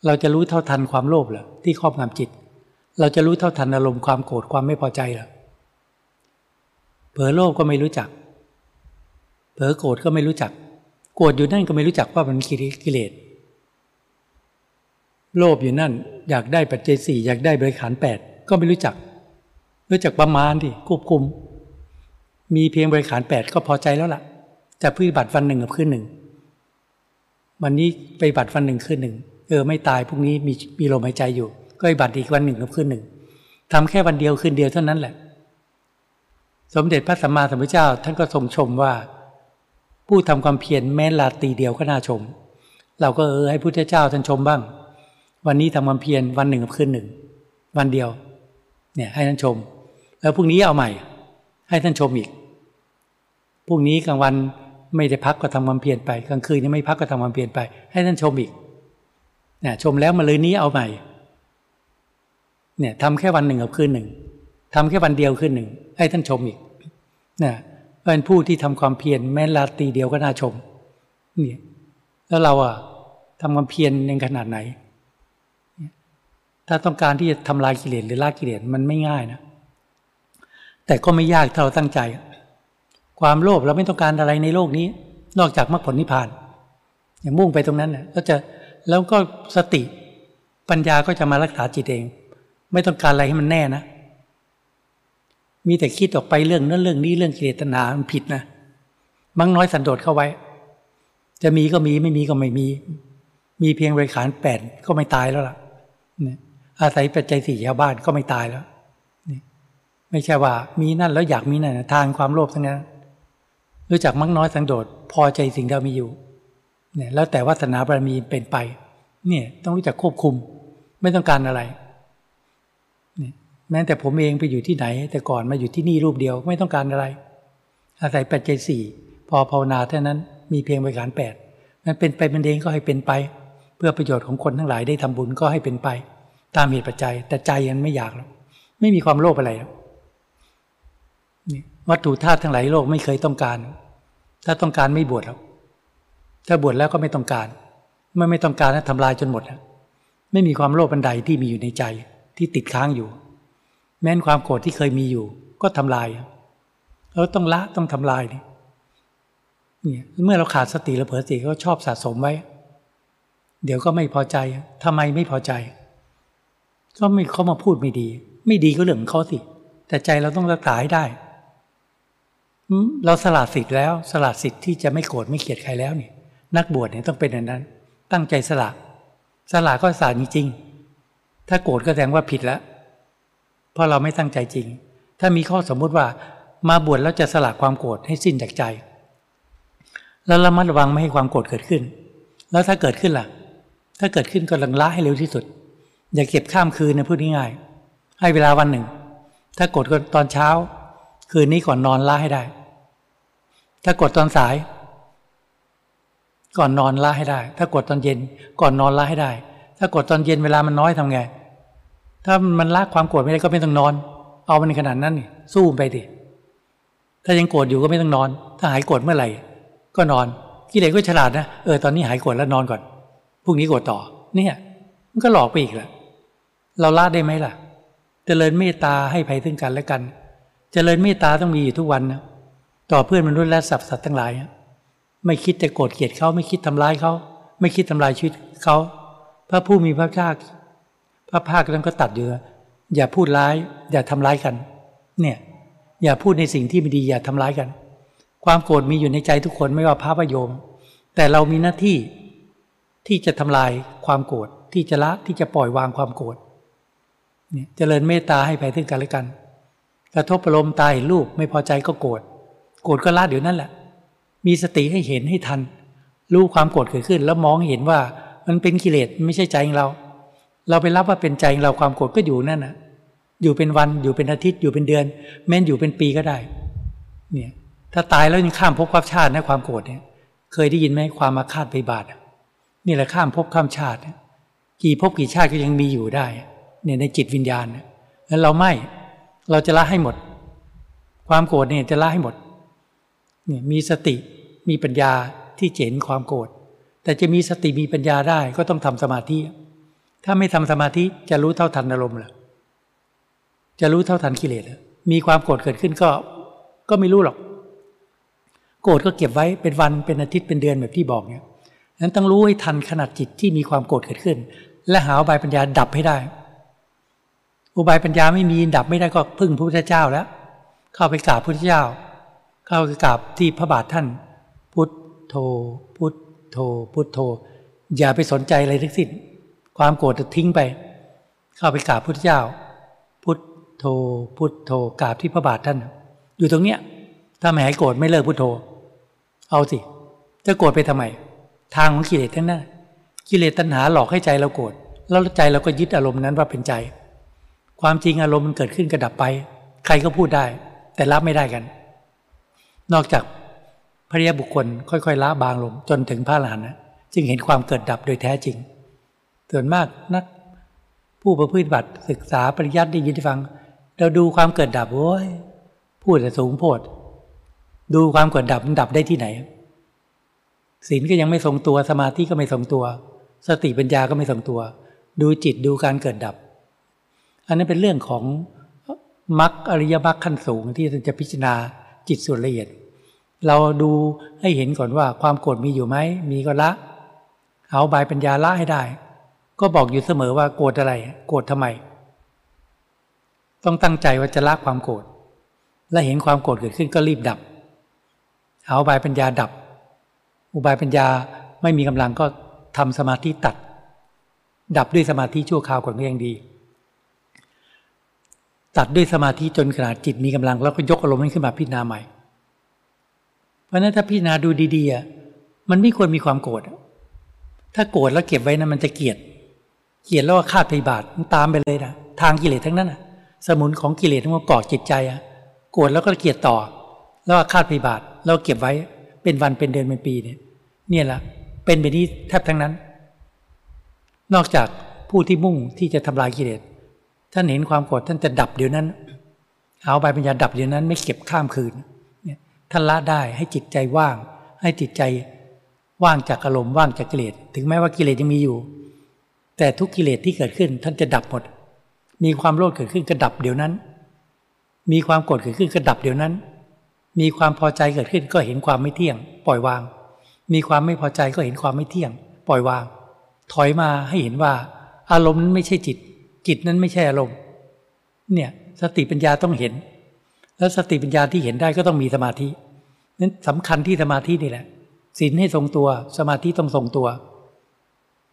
เราจะรู้เท่าทันความโลภเหรอที่ครอบงำจิต เราจะรู้เท่าทันอารมณ์ความโกรธความไม่พอใจเหรอเผลอโลภก็ไม่รู้จัก เผลอโกรธก็ไม่รู้จัก โกรธอยู่นั่นก็ไม่รู้จักว่ามันกิเลส โลภอยู่นั่น อยากได้ปัจเจสี่อยากได้บริขารแปดก็ไม่รู้จัก รู้จักประมาณที่ควบคุม มีเพียงบริขารแปดก็พอใจแล้วล่ะ จะพื้บัตรวันหนึ่งกับคืนหนึ่ง วันนี้ไปบัตรวันหนึ่งคืนหนึ่งเออไม่ตายพรุ่งนี้มีมีลมหายใจอยู่ ก็ไปบัตรอีกวันหนึ่งกับคืนหนึ่งทำแค่วันเดียวคืนเดียวเท่านั้นแหละ สมเด็จพระสัมมาสัมพุทธเจ้าท่านก็ทรงชมว่า ผู้ทำความเพียรแม้ลาตีเดียวก็น่าชม เราก็เออให้พุทธเจ้าท่านชมบ้าง วันนี้ทำความเพียรวันหนึ่งกับคืนหนึ่ง วันเดียว เนี่ย ให้ท่านชม แล้วพรุ่งนี้เอาใหม่ ให้ท่านชมอีกพรุ่งนี้กลางวันไม่ได้พักก็ทำความเพียรไปกลางคืนนี่ไม่พักก็ทำความเพียรไป ให้ท่านชมอีกเนี่ยชมแล้วมาเลยนี้เอาใหม่ เนี่ยทำแค่วันหนึ่งกับคืนหนึ่งทำแค่วันเดียวคืนหนึ่ง ให้ท่านชมอีกเนี่ยเป็นผู้ที่ทำความเพียรแม้ลาตีเดียวก็น่าชมเนี่ยแล้วเราอะทำความเพียรในขนาดไหน ถ้าต้องการที่จะทำลายกิเลสหรือละกิเลสมันไม่ง่ายนะ แต่ก็ไม่ยากถ้าเราตั้งใจ ความโลภเราไม่ต้องการอะไรในโลกนี้ นอกจากมรรคผลนิพพาน อย่างมุ่งไปตรงนั้นเนี่ยก็จะแล้วก็สติปัญญาก็จะมารักษาจิตเอง ไม่ต้องการอะไรให้มันแน่นะ มีแต่คิดออกไปเรื่องนั้นเรื่องนี้เรื่องกิเลสตนามันผิดนะมังน้อยสันโดษเข้าไว้ จะมีก็มีไม่มีก็ไม่มี มีเพียงบริขารแปดก็ไม่ตายแล้วล่ะเนี่ย อาศัยปัจจัยสี่ชาวบ้านก็ไม่ตายแล้วไม่ใช่ว่า มีนั่นแล้วอยากมีนั่นทางความโลภทั้งนั้นรู้จักมักน้อยสังโดษพอใจสิ่งที่มีอยู่ เนี่ย แล้วแต่วาสนาบารมีเป็นไป เนี่ย ต้องรู้จักควบคุม ไม่ต้องการอะไรเนี่ยแม้แต่ผมเองไปอยู่ที่ไหน แต่ก่อนมาอยู่ที่นี่รูปเดียวไม่ต้องการอะไร อาศัยปัจจัยสี่พอภาวนาเท่านั้น มีเพียงบริการแปดมันเป็นไปมันเองก็ให้เป็นไป เพื่อประโยชน์ของคนทั้งหลายได้ทำบุญก็ให้เป็นไป ตามเหตุปัจจัย แต่ใจยังไม่อยากหรอกไม่มีความโลภอะไรหรอกวัตถุธาตุทั้งหลายโลกไม่เคยต้องการ ถ้าต้องการไม่บวชแล้วถ้าบวชแล้วก็ไม่ต้องการ เมื่อไม่ต้องการแล้วทำลายจนหมดไม่มีความโลภบันไดที่มีอยู่ในใจที่ติดค้างอยู่ แม้นความโกรธที่เคยมีอยู่ ก็ทำลายเราต้องละต้องทำลายนี่เนี่ยเมื่อเราขาดสติเราเผลอสติก็ชอบสะสมไว้ เดี๋ยวก็ไม่พอใจทำไมไม่พอใจ ก็ไม่เขามาพูดไม่ดี ไม่ดีก็เรื่องของเขาสิ แต่ใจเราต้องรักษาให้ได้ เราสละสิทธิ์แล้ว สละสิทธิ์ที่จะไม่โกรธไม่เกลียดใครแล้วเนี่ย นักบวชเนี่ยต้องเป็นอย่างนั้น ตั้งใจสละ สละก็สาจริงถ้าโกรธก็แสดงว่าผิดแล้ว เพราะเราไม่ตั้งใจจริง ถ้ามีข้อสมมุติว่า มาบวชแล้วจะสละความโกรธให้สิ้นจากใจ แล้วระมัดระวังไม่ให้ความโกรธเกิดขึ้น แล้วถ้าเกิดขึ้นล่ะ ถ้าเกิดขึ้นก็ลังละให้เร็วที่สุด อย่าเก็บข้ามคืนนะพูดง่ายๆให้เวลาวันหนึ่ง ถ้าโกรธก็ตอนเช้า คืนนี้ก่อนนอนละให้ได้ ถ้ากดตอนสาย ก่อนนอนละให้ได้ ถ้ากดตอนเย็น ก่อนนอนละให้ได้ ถ้ากดตอนเย็นเวลามันน้อยทำไง ถ้ามันละความโกรธไม่ได้ก็ไม่ต้องนอน เอามันขนาดนั้นนี่สู้ไปดิถ้ายังโกรธอยู่ก็ไม่ต้องนอน ถ้าหายโกรธเมื่อไหร่ ก็นอนกิเลสก็ฉลาดนะเออตอนนี้หายโกรธแล้วนอนก่อนพรุ่งนี้โกรธต่อ เนี่ย มันก็หลอกไปอีกแหละ เราละได้ไหมล่ะจเจริญเมตตาให้ภัยซึ่งกันและกันจเจริญเมตตาต้องมีอยู่ทุกวันนะต่อเพื่อนมนุษย์และสัตว์สัตว์ทั้งหลาย ไม่คิดจะโกรธเกลียดเขาไม่คิดทำร้ายเขา ไม่คิดทำลายชีวิตเขาพระผู้มีพระภาคพระภาคนั้นก็ตัดอยู่อย่าพูดร้าย อย่าทำร้ายกัน เนี่ยอย่าพูดในสิ่งที่ไม่ดีอย่าทำร้ายกัน ความโกรธมีอยู่ในใจทุกคนไม่ว่าพระประโยม แต่เรามีหน้าที่ที่จะทำลายความโกรธที่จะละที่จะปล่อยวางความโกรธ เนี่ยจเจริญเมตตาให้ไปถึงกันและกัน กระทบอารมณ์ตาเห็นรูปไม่พอใจก็โกรธโกรธก็ละเดี๋ยวนั้นแหละ มีสติให้เห็นให้ทัน รู้ความโกรธเกิดขึ้น แล้วมองเห็นว่ามันเป็นกิเลสไม่ใช่ใจของเรา เราไปรับว่าเป็นใจของเราความโกรธก็อยู่นั่นนะอยู่เป็นวันอยู่เป็นอาทิตย์อยู่เป็นเดือน แม้นอยู่เป็นปีก็ได้ เนี่ยถ้าตายแล้วยังข้ามภพความชาตินะความโกรธเนี่ย เคยได้ยินไหมความมาคาดไปบาทนี่แหละข้ามภพข้ามชาติ กี่ภพกี่ชาติก็ยังมีอยู่ได้ เนี่ยในจิตวิญญาณแล้วเราไม่เราจะละให้หมด ความโกรธเนี่ยจะละให้หมดเนี่ยมีสติมีปัญญาที่เจนความโกรธแต่จะมีสติมีปัญญาได้ก็ต้องทำสมาธิ ถ้าไม่ทำสมาธิจะรู้เท่าทันอารมณ์หรอจะรู้เท่าทันกิเลสมีความโกรธเกิดขึ้นก็ก็ไม่รู้หรอก โกรธก็เก็บไว้เป็นวันเป็นอาทิตย์เป็นเดือนแบบที่บอกเนี่ยนั้นต้องรู้ให้ทันขนาดจิตที่มีความโกรธเกิดขึ้น และหาอุบายปัญญาดับให้ได้ อุบายปัญญาไม่มีดับไม่ได้ก็พึ่งพระพุทธเจ้าแล้ว เข้าไปกราบพระพุทธเจ้า เข้าไปกราบที่พระบาทท่าน พุทโธพุทโธพุทโธ อย่าไปสนใจอะไรทั้งสิ้นความโกรธจะทิ้งไป เข้าไปกราบพุทธเจ้า พุทโธพุทโธกราบที่พระบาทท่าน อยู่ตรงเนี้ยถ้าไม่หายโกรธไม่เลิกพุทโธ เอาสิจะโกรธไปทำไม ทางของกิเลสทั้งนั้นกิเลสตัณหาหลอกให้ใจเราโกรธแล้วใจเราก็ยึดอารมณ์นั้นว่าเป็นใจ ความจริงอารมณ์มันเกิดขึ้นกระดับไป ใครก็พูดได้ แต่รับไม่ได้กัน นอกจากพระริยบุคคล ค่อยๆละบางลงจนถึงพระอรหันต์จึงเห็นความเกิดดับโดยแท้จริงส่วนมากนัก ผู้ประพฤติบัติศึกษาปริยัติได้ยินได้ฟัง เราดูความเกิดดับโอ้ยพูดแต่สูงโพดดูความเกิดดับมันดับได้ที่ไหนศีลก็ยังไม่ทรงตัวสมาธิก็ไม่ทรงตัว สติปัญญาก็ไม่ทรงตัว ดูจิตดูการเกิดดับ อันนั้นเป็นเรื่องของมรรคอริยมรรคขั้นสูงที่จะพิจารณาจิตส่วนละเอียด เราดูให้เห็นก่อนว่าความโกรธมีอยู่ไหมมีก็ละ เอาบายปัญญาละให้ได้ ก็บอกอยู่เสมอว่าโกรธอะไร โกรธทำไม ต้องตั้งใจว่าจะละความโกรธและเห็นความโกรธเกิดขึ้นก็รีบดับ เอาบายปัญญาดับ อุบายปัญญาไม่มีกำลังก็ทำสมาธิตัด ดับด้วยสมาธิชั่วคราวก่อนก็ยังดี ตัดด้วยสมาธิจนขนาดจิตมีกำลัง แล้วก็ยกอารมณ์นั้นขึ้นมาพิจารณาใหม่ เพราะนั้นถ้าพิจารณาดูดีๆอะมันไม่ควรมีความโกรธถ้าโกรธแล้วเก็บไว้นะมันจะเกลียด เกลียดแล้วก็ฆ่าพยาบาทมันตามไปเลยนะทางกิเลสทั้งนั้นอะสมุนของกิเลสทั้งหมดก่อจิตใจอะโกรธแล้วก็เกลียดต่อ แล้วฆ่าพยาบาทแล้วเก็บไว้เป็นวันเป็นเดือนเป็นปีเนี่ย เนี่ยแหละเป็นแบบนี้แทบทั้งนั้น นอกจากผู้ที่มุ่งที่จะทำลายกิเลส ท่านเห็นความโกรธท่านจะดับเดี๋ยวนั้น เอาไปปัญญาดับเดี๋ยวนั้น ไม่เก็บข้ามคืนท่านละได้ให้จิตใจว่าง ให้จิตใจว่างจากอารมณ์ว่างจากกิเลสถึงแม้ว่ากิเลสยังมีอยู่ แต่ทุกกิเลสที่เกิดขึ้น ท่านจะดับหมด มีความโลภเกิดขึ้นก็ดับเดี๋ยวนั้น มีความโกรธเกิดขึ้นก็ดับเดี๋ยวนั้น มีความพอใจเกิดขึ้นก็เห็นความไม่เที่ยง ปล่อยวาง มีความไม่พอใจก็เห็นความไม่เที่ยง ปล่อยวาง ถอยมาให้เห็นว่า อารมณ์นั้นไม่ใช่จิต จิตนั้นไม่ใช่อารมณ์เนี่ยสติปัญญาต้องเห็น แล้วสติปัญญาที่เห็นได้ก็ต้องมีสมาธินั้นสำคัญที่สมาธินี่แหละศีลให้ทรงตัว สมาธิต้องทรงตัว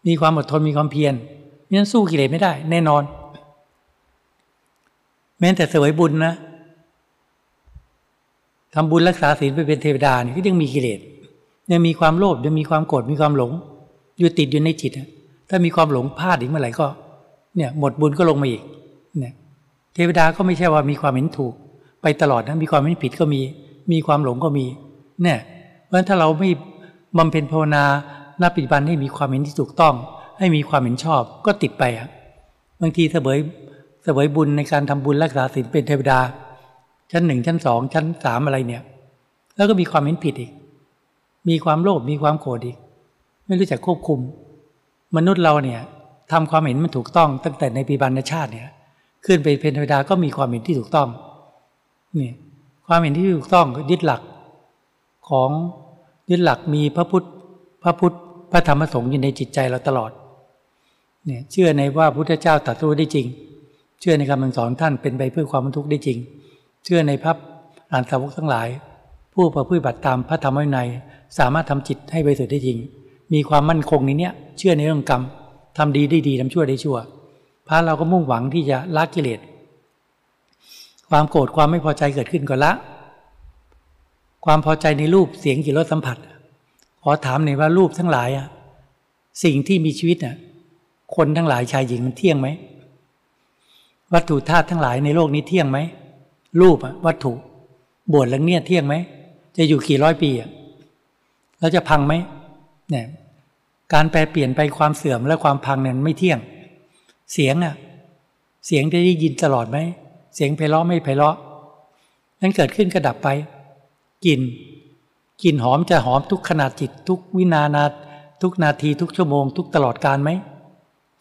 มีความอดทนมีความเพียรนั้นสู้กิเลสไม่ได้ แน่นอน แม้แต่เสวยบุญนะทำบุญรักษาศีลไปเป็นเทวดานี่ก็ยังมีกิเลสยังมีความโลภยังมีความโกรธมีความหลง อยู่ติดอยู่ในจิตถ้ามีความหลงพลาดอีกเมื่อไหร่ก็ เนี่ยหมดบุญก็ลงมาอีกเนี่ยเทวดาก็ไม่ใช่ว่ามีความเห็นถูก ไปตลอดนะมีความไม่ผิดก็มี มีความหลงก็มีเนี่ยเพราะฉะนั้นถ้าเราไม่บำเพ็ญภาวนานับปฏิบัติให้มีความเห็นที่ถูกต้อง ให้มีความเห็นชอบก็ติดไปอะบางทีเสวยเสวยบุญในการทำบุญรักษาศีลเป็นเทวดา ชั้นหนึ่งชั้นสองชั้นสามอะไรเนี่ย แล้วก็มีความเห็นผิดอีก มีความโลภมีความโกรธอีก ไม่รู้จักควบคุม มนุษย์เราเนี่ย ทำความเห็นมันถูกต้อง ตั้งแต่ในปีบันชาติเนี่ย ขึ้นไปเป็นเทวดาก็มีความเห็นที่ถูกต้องนี่ความเห็นที่ถูกต้องยึดหลักของยึดหลักมีพระพุทธพระพุทธพระธรรมสงฆ์อยู่ในจิตใจเราตลอดเนี่ยเชื่อในว่าพุทธเจ้าตรัสรู้ได้จริง เชื่อในคำสอนท่านเป็นไปเพื่อความบรรทุกได้จริง เชื่อในพระหลานสาวกทั้งหลาย ผู้ประพฤติบัติตามพระธรรมวินัยสามารถทำจิตให้บริสุทธิ์ได้จริง มีความมั่นคงในเนี้ยเชื่อในเรื่องกรรม ทำดีได้ดีทำชั่วได้ชั่ว พระเราก็มุ่งหวังที่จะละกิเลส ความโกรธความไม่พอใจเกิดขึ้นก็ละ ความพอใจในรูปเสียงกลิ่นรสสัมผัส ขอถามหน่อยว่ารูปทั้งหลายอะสิ่งที่มีชีวิตน่ะคนทั้งหลายชายหญิงมันเที่ยงไหม วัตถุธาตุทั้งหลายในโลกนี้เที่ยงไหม รูปอะวัตถุบวชแล้วเนี่ยเที่ยงไหม จะอยู่กี่ร้อยปีอะแล้วจะพังไหมเนี่ย การแปลเปลี่ยนไปความเสื่อมและความพังเนี่ยไม่เที่ยง เสียงอะเสียงจะได้ยินตลอดไหม เสียงไพเราะไม่ไพเราะ นั้นเกิดขึ้นกระดับไปกลิ่นกลิ่นหอมจะหอมทุกขนาดจิต ทุกวินานาทุกนาทีทุกชั่วโมง ทุกตลอดการไหม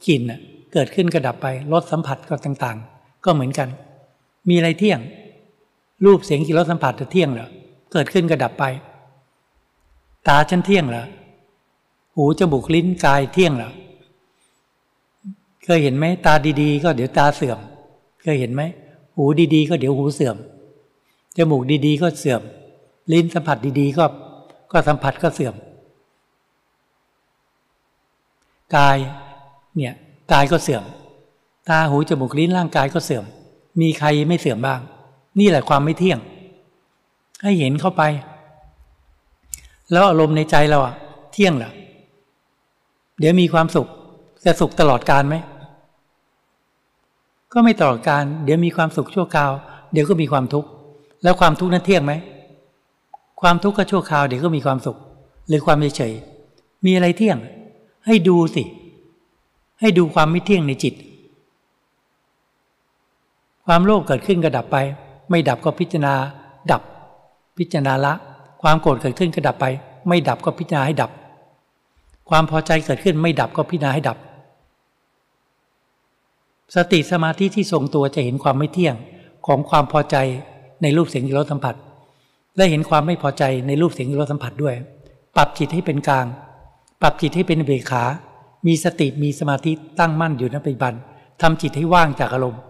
กลิ่นเกิดขึ้นกระดับไปรสสัมผัสก็ต่างๆ ก็เหมือนกัน มีอะไรเที่ยง รูปเสียงกลิ่นรสสัมผัสจะเที่ยงเหรอเกิดขึ้นกระดับไป ตาฉันเที่ยงเหรอ หูจมูกลิ้นกายเที่ยงหรอเคยเห็นไหมตาดีๆ ก็เดี๋ยวตาเสื่อม เคยเห็นไหมหูดีๆ ก็เดี๋ยวหูเสื่อมจมูกดีๆ ก็เสื่อม ลิ้นสัมผัสดีๆ ก็ก็สัมผัสก็เสื่อมกายเนี่ยกายก็เสื่อม ตาหูจมูกลิ้นร่างกายก็เสื่อม มีใครไม่เสื่อมบ้าง นี่แหละความไม่เที่ยง ให้เห็นเข้าไป แล้วอารมณ์ในใจเราอะเที่ยงหรอ เดี๋ยวมีความสุข จะสุขตลอดการไหม ก็ไม่ตลอดการ เดี๋ยวมีความสุขชั่วคราว เดี๋ยวก็มีความทุกข์ แล้วความทุกข์นั้นเที่ยงไหม ความทุกข์ก็ชั่วคราว เดี๋ยวก็มีความสุข หรือความเฉยมีอะไรเที่ยง ให้ดูสิ ให้ดูความไม่เที่ยงในจิต ความโลภเกิดขึ้นก็ดับไป ไม่ดับก็พิจารณา ดับ พิจารณาละ ความโกรธเกิดขึ้นก็ดับไป ไม่ดับก็พิจารณาให้ดับ ความพอใจเกิดขึ้นไม่ดับก็พิจารณาให้ดับ สติสมาธิที่ทรงตัวจะเห็นความไม่เที่ยงของความพอใจในรูปเสียงรสสัมผัส และเห็นความไม่พอใจในรูปเสียงรสสัมผัสด้วย ปรับจิตให้เป็นกลาง ปรับจิตให้เป็นเบขา มีสติมีสมาธิตั้งมั่นอยู่ในปัจจุบันทำจิตให้ว่างจากอารมณ์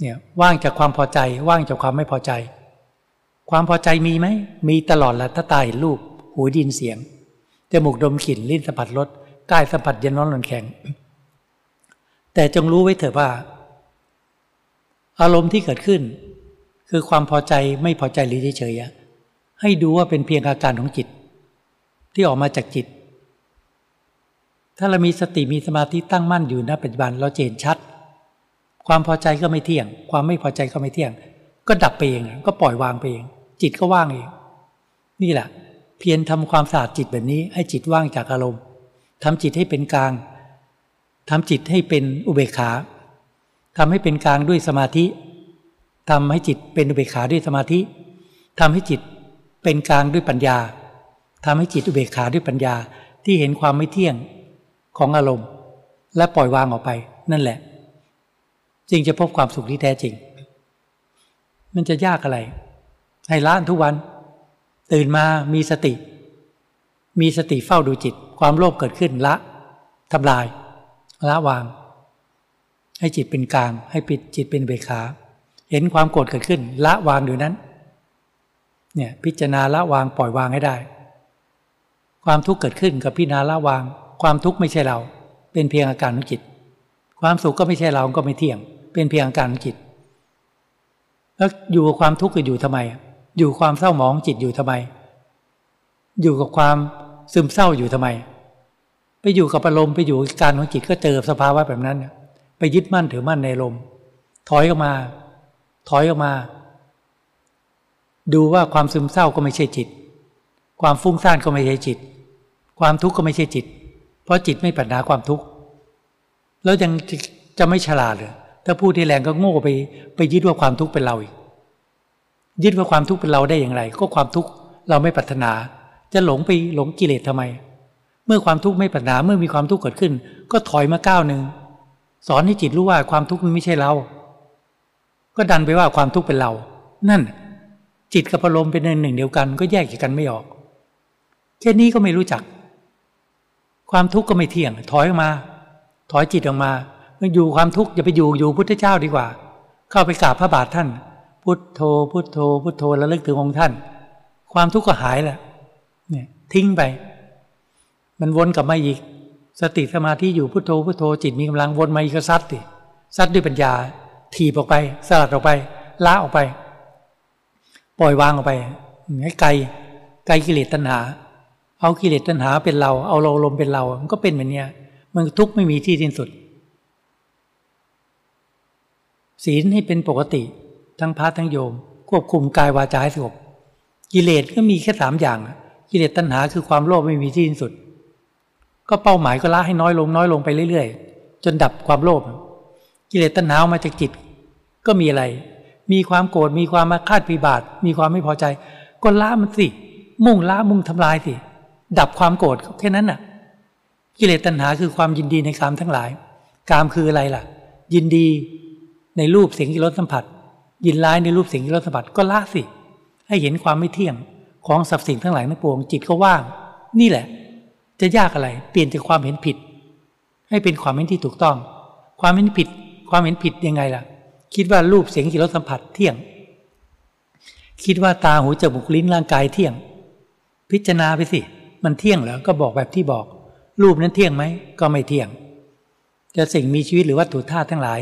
เนี่ยว่างจากความพอใจว่างจากความไม่พอใจ ความพอใจมีไหมมีตลอดแหละถ้าตาเห็นรูปหูดินเสียง จมูกดมกลิ่นลิ้นสัมผัสรสกายสัมผัสเย็นร้อนหอนแข็ง แต่จงรู้ไว้เถอะว่า อารมณ์ที่เกิดขึ้น คือความพอใจไม่พอใจหรือเฉยๆให้ดูว่าเป็นเพียงอาการของจิต ที่ออกมาจากจิต ถ้าเรามีสติมีสมาธิตั้งมั่นอยู่ณปัจจุบันเราเห็นชัด ความพอใจก็ไม่เที่ยง ความไม่พอใจก็ไม่เที่ยง ก็ดับไปเองก็ปล่อยวางไปเอง จิตก็ว่างเอง นี่แหละ เพียรทำความสะอาดจิตแบบนี้ ให้จิตว่างจากอารมณ์ทำจิตให้เป็นกลางทำจิตให้เป็นอุเบกขาทำให้เป็นกลางด้วยสมาธิทำให้จิตเป็นอุเบกขาด้วยสมาธิทำให้จิตเป็นกลางด้วยปัญญาทำให้จิตอุเบกขาด้วยปัญญาที่เห็นความไม่เที่ยงของอารมณ์ และปล่อยวางออกไปนั่นแหละ จึงจะพบความสุขที่แท้จริง มันจะยากอะไร ให้ล้านทุกวัน ตื่นมามีสติ มีสติเฝ้าดูจิต ความโลภเกิดขึ้นละทำลาย ละวาง ให้จิตเป็นกลาง ให้ปิดจิตเป็นเบขาเห็นความโกรธเกิดขึ้น ละวางอยู่นั้น เนี่ยพิจารณาละวางปล่อยวางให้ได้ ความทุกข์เกิดขึ้นกับพิจารณาละวาง ความทุกข์ไม่ใช่เรา เป็นเพียงอาการของจิต ความสุขก็ไม่ใช่เราก็ไม่เที่ยง เป็นเพียงอาการของจิต แล้วอยู่กับความทุกข์ก็อยู่ทำไม อยู่ความเศร้าหมองจิตอยู่ทำไม อยู่กับความซึมเศร้าอยู่ทำไม ไปอยู่กับอารมณ์ไปอยู่การของจิตก็เจอสภาวะแบบนั้น ไปยึดมั่นถือมั่นในลม ถอยออกมา ถอยออกมา ดูว่าความซึมเศร้าก็ไม่ใช่จิต ความฟุ้งซ่านก็ไม่ใช่จิต ความทุกข์ก็ไม่ใช่จิต เพราะจิตไม่ปัญหาความทุกข์แล้วยังจะไม่ฉลาดเลยถ้าพูดที่แรงก็โง่ไปไปยึดว่าความทุกข์เป็นเราอีก ยึดว่าความทุกข์เป็นเราได้อย่างไร ก็ความทุกข์เราไม่ปรารถนา จะหลงไปหลงกิเลสทำไม เมื่อความทุกข์ไม่ปรารถนาเมื่อมีความทุกข์เกิดขึ้น ก็ถอยมาก้าวหนึ่งสอนให้จิตรู้ว่าความทุกข์มันไม่ใช่เรา ก็ดันไปว่าความทุกข์เป็นเรา นั่น จิตกับอารมณ์เป็นหนึ่งเดียวกัน ก็แยกจากกันไม่ออกแค่นี้ก็ไม่รู้จัก ความทุกข์ก็ไม่เที่ยง ถอยออกมา ถอยจิตออกมาอยู่ความทุกข์อย่าไปอยู่อยู่พุทธเจ้าดีกว่า เข้าไปกราบพระบาทท่าน พุทโธ พุทโธ พุทโธแล้วลึกถึงองค์ท่าน ความทุกข์ก็หายแหละเนี่ยทิ้งไป มันวนกลับมาอีก สติสมาธิอยู่พุทโธพุทโธจิตมีกำลังวนมาอีกก็ซัดติซัดด้วยปัญญา ถีบออกไปสลัดออกไปละออกไป ปล่อยวางออกไปให้ไกลไกลกิเลสตัณหา เอากิเลสตัณหาเป็นเรา เอาเราลมเป็นเรา มันก็เป็นแบบนี้มันทุกข์ไม่มีที่สิ้นสุด ศีลให้เป็นปกติ ทั้งพระทั้งโยม ควบคุมกายวาจาให้สงบกิเลสก็มีแค่สามอย่าง กิเลสตัณหาคือความโลภไม่มีที่สิ้นสุด ก็เป้าหมายก็ละให้น้อยลงน้อยลงไปเรื่อยๆ จนดับความโลภกิเลสตัณหามาจากจิต ก็มีอะไร มีความโกรธมีความมาคาดปีบาท มีความไม่พอใจ ก็ละมันสิ มุ่งละมุ่งทำลายสิ ดับความโกรธแค่นั้นน่ะ กิเลสตัณหาคือความยินดีในกามทั้งหลาย กามคืออะไรล่ะ ยินดีในรูปเสียงกิรสสัมผัส ยินร้ายในรูปสียงกิรสสัมผัสก็ละสิ ให้เห็นความไม่เที่ยงของสับสิ่งทั้งหลายทั้งปวงจิตก็ว่าง นี่แหละ จะยากอะไรเปลี่ยนจากความเห็นผิด ให้เป็นความเห็นที่ถูกต้อง ความเห็นผิด ความเห็นผิดยังไงล่ะ คิดว่ารูปเสียงกิรสสัมผัสเที่ยง คิดว่าตาหูจมูกลิ้นร่างกายเที่ยง พิจารณาไปสิ มันเที่ยงเหรอก็บอกแบบที่บอก รูปนั้นเที่ยงไหมก็ไม่เที่ยง จะสิ่งมีชีวิตหรือวัตถุธาตุทั้งหลาย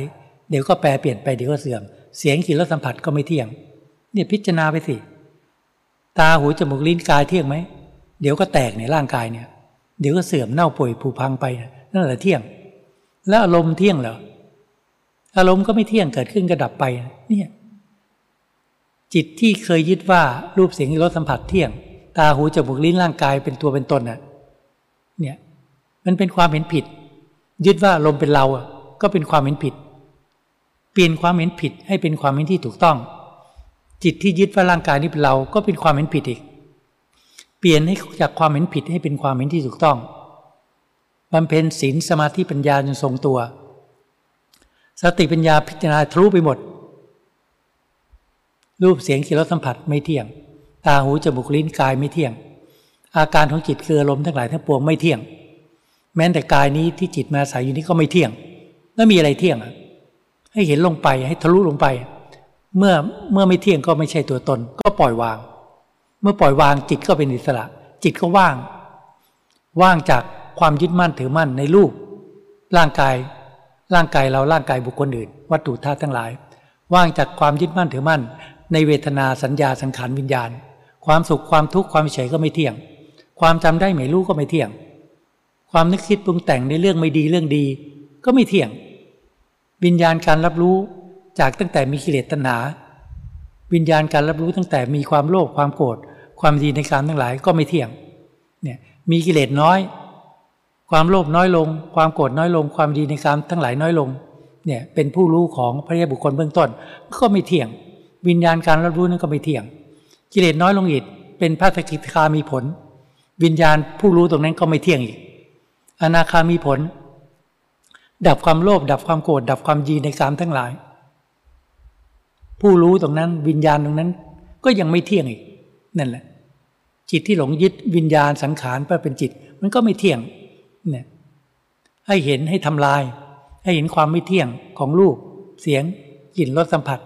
เดี๋ยวก็แปรเปลี่ยนไปเดี๋ยวก็เสื่อม เสียงกลิ่นรสสัมผัสก็ไม่เที่ยง เนี่ยพิจารณาไปสิ ตาหูจมูกลิ้นกายเที่ยงไหม เดี๋ยวก็แตกในร่างกายเนี่ย เดี๋ยวก็เสื่อมเน่าป่วยผุพังไปนั่นแหละเที่ยง แล้วอารมณ์เที่ยงเหรอ อารมณ์ก็ไม่เที่ยงเกิดขึ้นกระดับไป เนี่ย จิตที่เคยยึดว่ารูปเสียงรสสัมผัสเที่ยง ตาหูจมูกลิ้นร่างกายเป็นตัวเป็นตนน่ะ เนี่ย มันเป็นความเห็นผิด ยึดว่าลมณ์เป็นเราอะก็เป็นความเห็นผิด เปลี่ยนความเห็นผิดให้เป็นความเห็นที่ถูกต้อง จิตที่ยึดว่าร่างกายนี้เป็นเราก็เป็นความเห็นผิดอีก เปลี่ยนให้จากความเห็นผิดให้เป็นความเห็นที่ถูกต้องบำเพ็ญศีลสมาธิปัญญาจนทรงตัว สติปัญญาพิจารณาทะลุไปหมด รูปเสียงกลิ่นรสสัมผัสไม่เที่ยง ตาหูจมูกลิ้นกายไม่เที่ยง อาการของจิตคืออารมณ์ทั้งหลายทั้งปวงไม่เที่ยง แม้แต่กายนี้ที่จิตมาอาศัยอยู่นี้ก็ไม่เที่ยง แล้วมีอะไรเที่ยงอะ ให้เห็นลงไปให้ทะลุลงไป เมื่อเมื่อไม่เที่ยงก็ไม่ใช่ตัวตน ก็ปล่อยวาง เมื่อปล่อยวางจิตก็เป็นอิสระ จิตก็ว่าง ว่างจากความยึดมั่นถือมั่นในรูป ร่างกาย ร่างกายเราร่างกายบุคคลอื่น วัตถุธาตุทั้งหลาย ว่างจากความยึดมั่นถือมั่น ในเวทนาสัญญาสังขารวิญญาณ ความสุขความทุกข์ความเฉยก็ไม่เที่ยง ความจำได้ไม่รู้ก็ไม่เที่ยง ความนึกคิดปรุงแต่งในเรื่องไม่ดีเรื่องดี ก็ไม่เที่ยง วิญญาณการรับรู้จากตั้งแต่มีกิเลสตัณหา วิญญาณการรับรู้ตั้งแต่มีความโลภความโกรธความดีในการทั้งหลายก็ไม่เที่ยงเนี่ยมีกิเลสน้อย ความโลภน้อยลง ความโกรธน้อยลง ความดีในการทั้งหลายน้อยลงเนี่ยเป็นผู้รู้ของพระยาบุคคลเบื้องต้นก็ไม่เที่ยง วิญญาณการรับรู้นั้นก็ไม่เที่ยง กิเลสน้อยลงอีกเป็นพระสกิทามีผล วิญญาณผู้รู้ตรงนั้นก็ไม่เที่ยงอีกอนาคามีผล ดับความโลภดับความโกรธดับความยีในกามทั้งหลาย ผู้รู้ตรงนั้นวิญญาณตรงนั้น ก็ยังไม่เที่ยงอีกนั่นแหละ จิตที่หลงยึดวิญญาณสังขารไปเป็นจิต มันก็ไม่เที่ยงเนี่ยให้เห็นให้ทำลาย ให้เห็นความไม่เที่ยงของรูป เสียงกลิ่นรสสัมผัส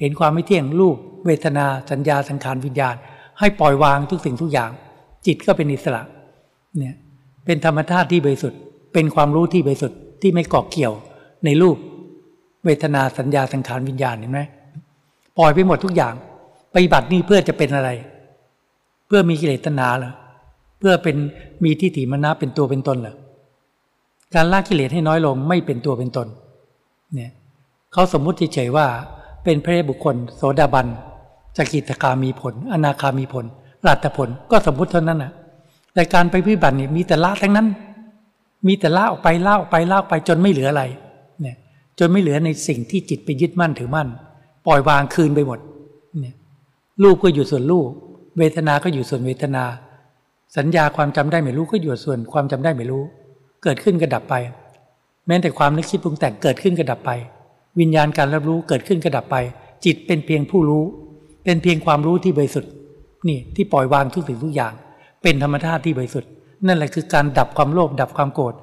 เห็นความไม่เที่ยงรูป เวทนาสัญญาสังขารวิญญาณ ให้ปล่อยวางทุกสิ่งทุกอย่าง จิตก็เป็นอิสระเนี่ยเป็นธรรมชาติที่บริสุทธิ์เป็นความรู้ที่บริสุทธิ์ ที่ไม่เกาะเกี่ยวในรูป เวทนาสัญญาสังขารวิญญาณเห็นไหมปล่อยไปหมดทุกอย่างปฏิบัตินี่เพื่อจะเป็นอะไร เพื่อมีกิเลสตัณหาเหรอเพื่อเป็นมีทิฏฐิมรณะเป็นตัวเป็นตนเหรอการละกิเลสให้น้อยลงไม่เป็นตัวเป็นตนเนี่ยเขาสมมุติเฉยๆว่า เป็นพระบุคคล โสดาบันสกิทาคามีผล อนาคามีผลรัตผลก็สมมุติเท่านั้นนะแต่การไปพิบัตินี่มีแต่ละทั้งนั้น มีแต่ละออกไปละออกไปละออกไปจนไม่เหลืออะไรเนี่ยจนไม่เหลือในสิ่งที่จิตไปยึดมั่นถือมั่น ปล่อยวางคืนไปหมดเนี่ยรูปก็อยู่ส่วนรูป เวทนา ก็อยู่ส่วนเวทนา สัญญาความจำได้ไม่รู้ก็อยู่ส่วนความจำได้ไม่รู้ เกิดขึ้นกระดับไป แม้แต่ความนึกคิดปรุงแต่งเกิดขึ้นกระดับไป วิญญาณการรับรู้เกิดขึ้นกระดับไป จิตเป็นเพียงผู้รู้ เป็นเพียงความรู้ที่บริสุทธิ์นี่ที่ปล่อยวางทุกสิ่งทุกอย่าง เป็นธรรมชาติที่บริสุทธิ์ นั่นแหละคือการดับความโลภดับความโกรธ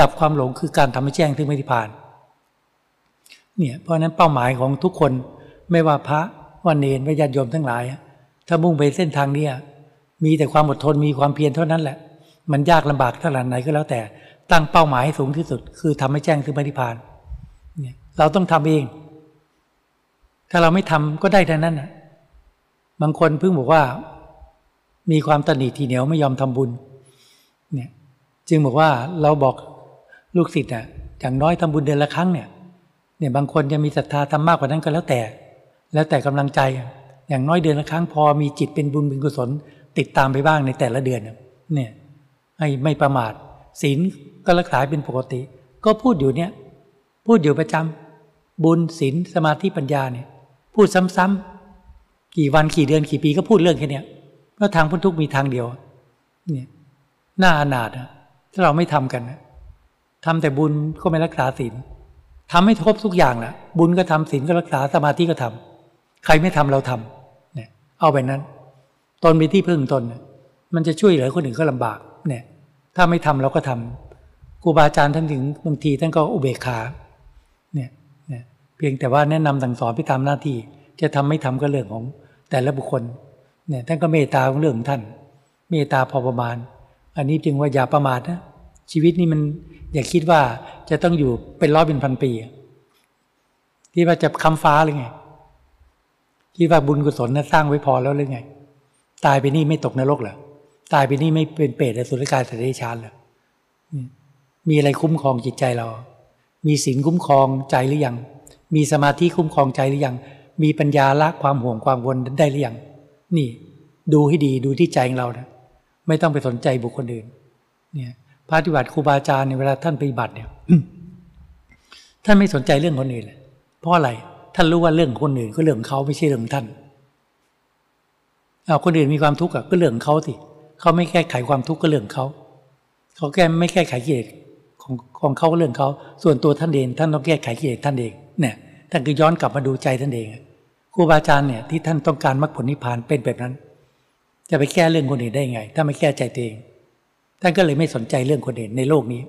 ดับความหลงคือการทำให้แจ้งถึงไม่ทิพานเนี่ยเพราะนั้นเป้าหมายของทุกคนไม่ว่าพระว่าเนรว่าญาติโยมทั้งหลาย ถ้ามุ่งไปเส้นทางนี้มีแต่ความอดทนมีความเพียรเท่านั้นแหละ มันยากลำบากเท่าไหนก็แล้วแต่ ตั้งเป้าหมายให้สูงที่สุด คือทำให้แจ้งถึงไม่ทิพานเนี่ยเราต้องทำเอง ถ้าเราไม่ทำก็ได้แต่นั้นนะบางคนเพิ่งบอกว่า มีความตนีทีเหนียวไม่ยอมทำบุญ เนี่ยจึงบอกว่าเราบอกลูกศิษย์อะอย่างน้อยทำบุญเดือนละครั้งเนี่ยเนี่ยบางคนจะมีศรัทธาทำมากกว่านั้นก็แล้วแต่ แล้วแต่กำลังใจ อย่างน้อยเดือนละครั้งพอมีจิตเป็นบุญเป็นกุศล ติดตามไปบ้างในแต่ละเดือนเนี่ยให้ไม่ประมาทศีลก็รักษาเป็นปกติ ก็พูดอยู่เนี่ยพูดอยู่ประจำบุญศีลสมาธิปัญญาเนี่ยพูดซ้ำๆกี่วันกี่เดือนกี่ปีก็พูดเรื่องแค่นี้แล้วทางพ้นทุกมีทางเดียวเนี่ย หน่าอนาถอะถ้าเราไม่ทำกันนะทำแต่บุญก็ไม่รักษาศีลทำให้ครบทุกอย่างแหละบุญก็ทำศีลก็รักษาสมาธิก็ทำใครไม่ทำเราทำเนี่ย เอาไปนั้น ตนเป็นที่พึ่งตนมันจะช่วยเหลือคนอื่นก็ลำบาก เนี่ย ถ้าไม่ทำเราก็ทำครูบาอาจารย์ท่านถึงบางทีท่านก็อุเบกขาเนี่ยเนี่ย เพียงแต่ว่าแนะนำสั่งสอนไปตามหน้าที่ จะทำไม่ทำก็เรื่องของแต่ละบุคคล เนี่ยท่านก็เมตตาของเรื่องของท่าน เมตตาพอประมาณ อันนี้จึงว่าอย่าประมาทนะ ชีวิตนี้มันอย่าคิดว่าจะต้องอยู่เป็นร้อยเป็นพันปีคิดว่าจะคำฟ้าหรือไงคิดว่าบุญกุศลนะสร้างไว้พอแล้วหรือไง ตายไปนี่ไม่ตกนรกเหรอตายไปนี่ไม่เป็นเปรตในสุรกายสัตว์เดชานเหรอมีอะไรคุ้มครองจิตใจเรา มีศีลคุ้มครองใจหรือยัง มีสมาธิคุ้มครองใจหรือยัง มีปัญญาละความห่วงความวนได้หรือยัง นี่ ดูให้ดีดูที่ใจของเรานะ ไม่ต้องไปสนใจบุคคลอื่น เนี่ยปฏิบัติครูบาอาจารย์ในเวลาท่านปฏิบัติเนี่ยท่านไม่สนใจเรื่องคนอื่นเลยเพราะอะไร ท่านรู้ว่าเรื่องคนอื่นก็เรื่องเขาไม่ใช่เรื่องท่านเอาคนอื่นมีความทุกข์ก็เรื่องเขาสิเขาไม่แก้ไขความทุกข์ก็เรื่องเขาเขาแก้ไม่แก้ไขกิเลสของของเขาเรื่องเขาส่วนตัวท่านเองท่านต้องแก้ไขกิเลสท่านเองเนี่ยท่านก็ย้อนกลับมาดูใจท่านเองครูบาอาจารย์เนี่ยที่ท่านต้องการมรรคผลนิพพานเป็นแบบนั้น จะไปแก้เรื่องคนอื่นได้ไง ถ้าไม่แก้ใจตัวเองท่านก็เลยไม่สนใจเรื่องคนอื่นในโลกนี้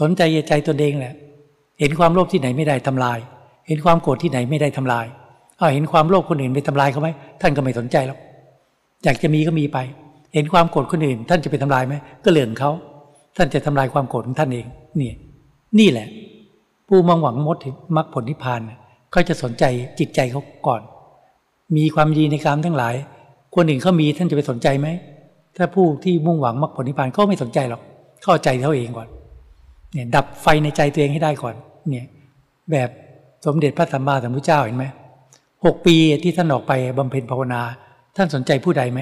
สนใจใจตนเองแหละ เห็นความโลภที่ไหนไม่ได้ทำลาย เห็นความโกรธที่ไหนไม่ได้ทำลายเอาเห็นความโลภคนอื่นไปทำลายเขาไหมท่านก็ไม่สนใจแล้วอยากจะมีก็มีไป เห็นความโกรธคนอื่น ท่านจะไปทำลายไหมก็เรื่องเขาท่านจะทำลายความโกรธของท่านเองนี่นี่แหละ ผู้มองหวังมดมรรคผลนิพพานเขาจะสนใจจิตใจเขาก่อน มีความดีในการทั้งหลาย คนอื่นเขามีท่านจะไปสนใจไหม ถ้าผู้ที่มุ่งหวังมรรคผลนิพพานเขาไม่สนใจหรอก เข้าใจเขาเองก่อน เนี่ยดับไฟในใจตัวเองให้ได้ก่อน เนี่ยแบบสมเด็จพระสัมมาสัมพุทธเจ้าเห็นไหมหกปีที่ท่านออกไปบำเพ็ญภาวนา ท่านสนใจผู้ใดไหม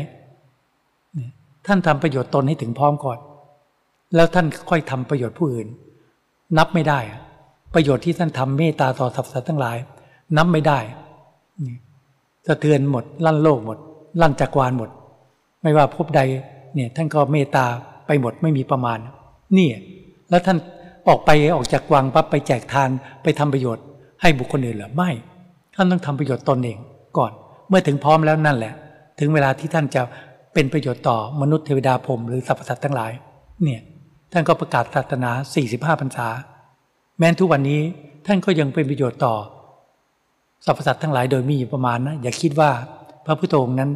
เนี่ยท่านทำประโยชน์ตนให้ถึงพร้อมก่อน แล้วท่านค่อยทำประโยชน์ผู้อื่น นับไม่ได้ ประโยชน์ที่ท่านทำเมตตาต่อสรรพสัตว์ทั้งหลาย นับไม่ได้สะเทือนหมดลั่นโลกหมด ลั่นจักรวาลหมด ไม่ว่าพบใดเนี่ยท่านก็เมตตาไปหมดไม่มีประมาณนี่แล้วท่านออกไปออกจากวังปั๊บไปแจกทานไปทำประโยชน์ ให้บุคคลอื่นหรือไม่ ท่านต้องทำประโยชน์ตนเองก่อน เมื่อถึงพร้อมแล้วนั่นแหละ ถึงเวลาที่ท่านจะเป็นประโยชน์ต่อมนุษย์เทวดาพรมหรือสรรพสัตว์ทั้งหลายเนี่ยท่านก็ประกาศศาสนา 45พรรษา แม้นทุกวันนี้ท่านก็ยังเป็นประโยชน์ต่อสรรพสัตว์ทั้งหลายโดยมีอยู่ประมาณนะอย่าคิดว่า พระพุทธองค์นั้น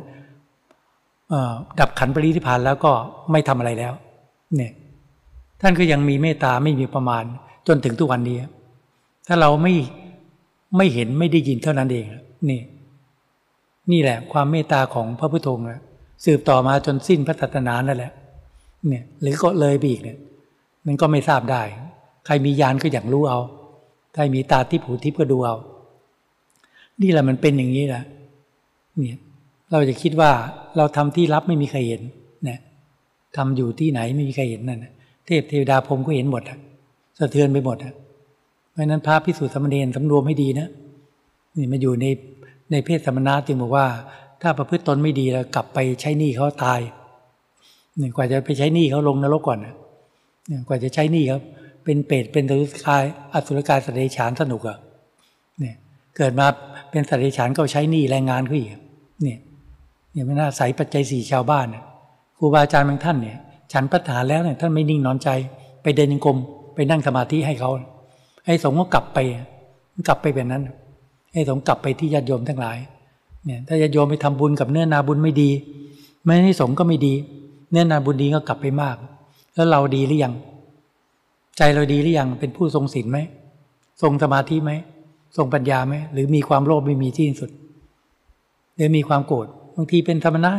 ดับขันปริธิพานแล้วก็ไม่ทำอะไรแล้ว เนี่ยท่านก็ยังมีเมตตาไม่มีประมาณจนถึงทุกวันนี้ ถ้าเราไม่ไม่เห็นไม่ได้ยินเท่านั้นเองนี่ นี่แหละ ความเมตตาของพระพุทโธนะสืบต่อมาจนสิ้นพระศาสนานั่นแหละ เนี่ยหรือก็เลยไปอีกเนี่ยมันก็ไม่ทราบได้ ใครมียานก็อย่ากรู้เอา ใครมีตาที่ผูทิพก็ดูเอา นี่แหละมันเป็นอย่างนี้แหละ เนี่ยเราจะคิดว่าเราทำที่รับไม่มีใครเห็นนะทำอยู่ที่ไหนไม่มีใครเห็นนั่นเทพเทวดาพรมก็เห็นหมดอะสะเทือนไปหมดอะเพราะนั้นพระพิสุทธิสมณีสำรวมให้ดีนะนี่มาอยู่ในในเพศสมณะจึงบอกว่า ถ้าประพฤติตนไม่ดีแล้วกลับไปใช้หนี้เขาตายเนี่ยกว่าจะไปใช้หนี้เขาลงนรกก่อนนี่กว่าจะใช้หนี้เขาเป็นเปรตเป็นสุรกายอสุรกายสเดฉานสนุกอะ เกิดมาเป็นสัตว์เดรัจฉานก็ใช้หนี้แรงงานเขาอีกเนี่ยเนี่ยไม่น่าใส่ปัจจัยสี่ชาวบ้านนะครูบาอาจารย์บางท่านเนี่ย ฉันปัญหาแล้วเนี่ยท่านไม่นิ่งนอนใจ ไปเดินยังกรมไปนั่งสมาธิให้เขาให้สงก็กลับไป กลับไปแบบนั้นให้สงกลับไปที่ญาติโยมทั้งหลายเนี่ยถ้าญาติโยมไปทำบุญกับเนื้อนาบุญไม่ดีไม่ให้สงก็ไม่ดี เนื้อนาบุญดีก็กลับไปมาก แล้วเราดีหรือยัง ใจเราดีหรือยังเป็นผู้ทรงศีลไหมทรงสมาธิไหม ทรงปัญญาไหมหรือมีความโลภไม่มีที่สุด หรือมีความโกรธบางทีเป็นธรรมนา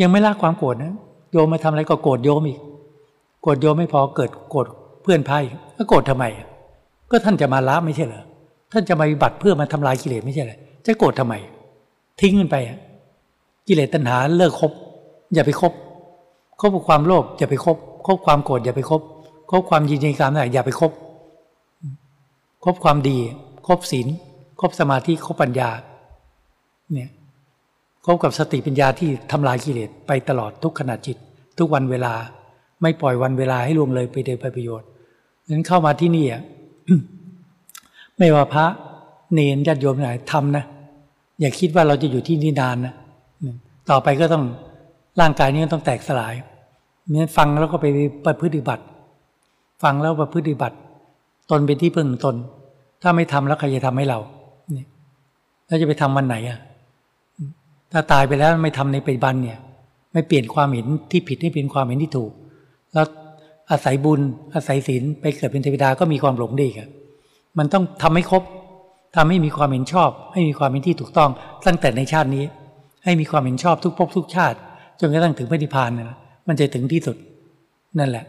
ยังไม่ละความโกรธนะโยมมาทำอะไรก็โกรธโยมอีกโกรธโยมไม่พอเกิดโกรธเพื่อนพายก็โกรธทำไม ก็ท่านจะมาละไม่ใช่เหรอท่านจะมาบัติเพื่อมาทำลายกิเลสไม่ใช่เหรอจะโกรธทำไม ทิ้งมันไปกิเลสตัณหาเลิกคบ อย่าไปคบคบกับความโลภอย่าไปคบคบความโกรธอย่าไปคบคบความยินดีกามอะไรอย่าไปคบ ครบความดี ครบศีลครบสมาธิครบปัญญาเนี่ยคบกับสติปัญญาที่ทำลายกิเลสไปตลอดทุกขณะจิต ทุกวันเวลา ไม่ปล่อยวันเวลาให้ล่วงเลยไปโดยประโยชน์นั้นเข้ามาที่นี่อะไม่ว่าพระเนรญาติโยมไหนทำนะอย่าคิดว่าเราจะอยู่ที่นี่นานนะต่อไปก็ต้องร่างกายนี้ต้องแตกสลายเนี่ยฟังแล้วก็ไปประพฤติบัติ ฟังแล้วประพฤติบัติ ตนเป็นที่พึ่งตน ถ้าไม่ทำแล้วใครจะทำให้เราเนี่ยเราจะไปทำวันไหนอะถ้าตายไปแล้วไม่ทำในปัจจุบันเนี่ย ไม่เปลี่ยนความเห็นที่ผิดให้เป็นความเห็นที่ถูก แล้วอาศัยบุญอาศัยศีลไปเกิดเป็นเทวดาก็มีความหลงดีกันมันต้องทำให้ครบทำให้มีความเห็นชอบ ให้มีความเห็นที่ถูกต้อง ตั้งแต่ในชาตินี้ ให้มีความเห็นชอบทุกภพทุกชาติ จนกระทั่งถึงพระนิพพานนะมันจะถึงที่สุด นั่นแหละ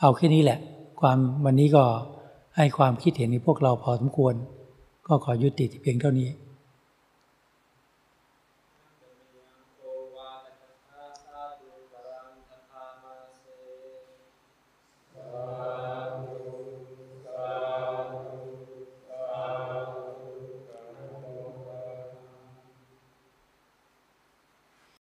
เอาแค่นี้แหละ ความวันนี้ก็ให้ความคิดเห็นในพวกเราพอสมควร ก็ขอยุติที่เพียงเท่านี้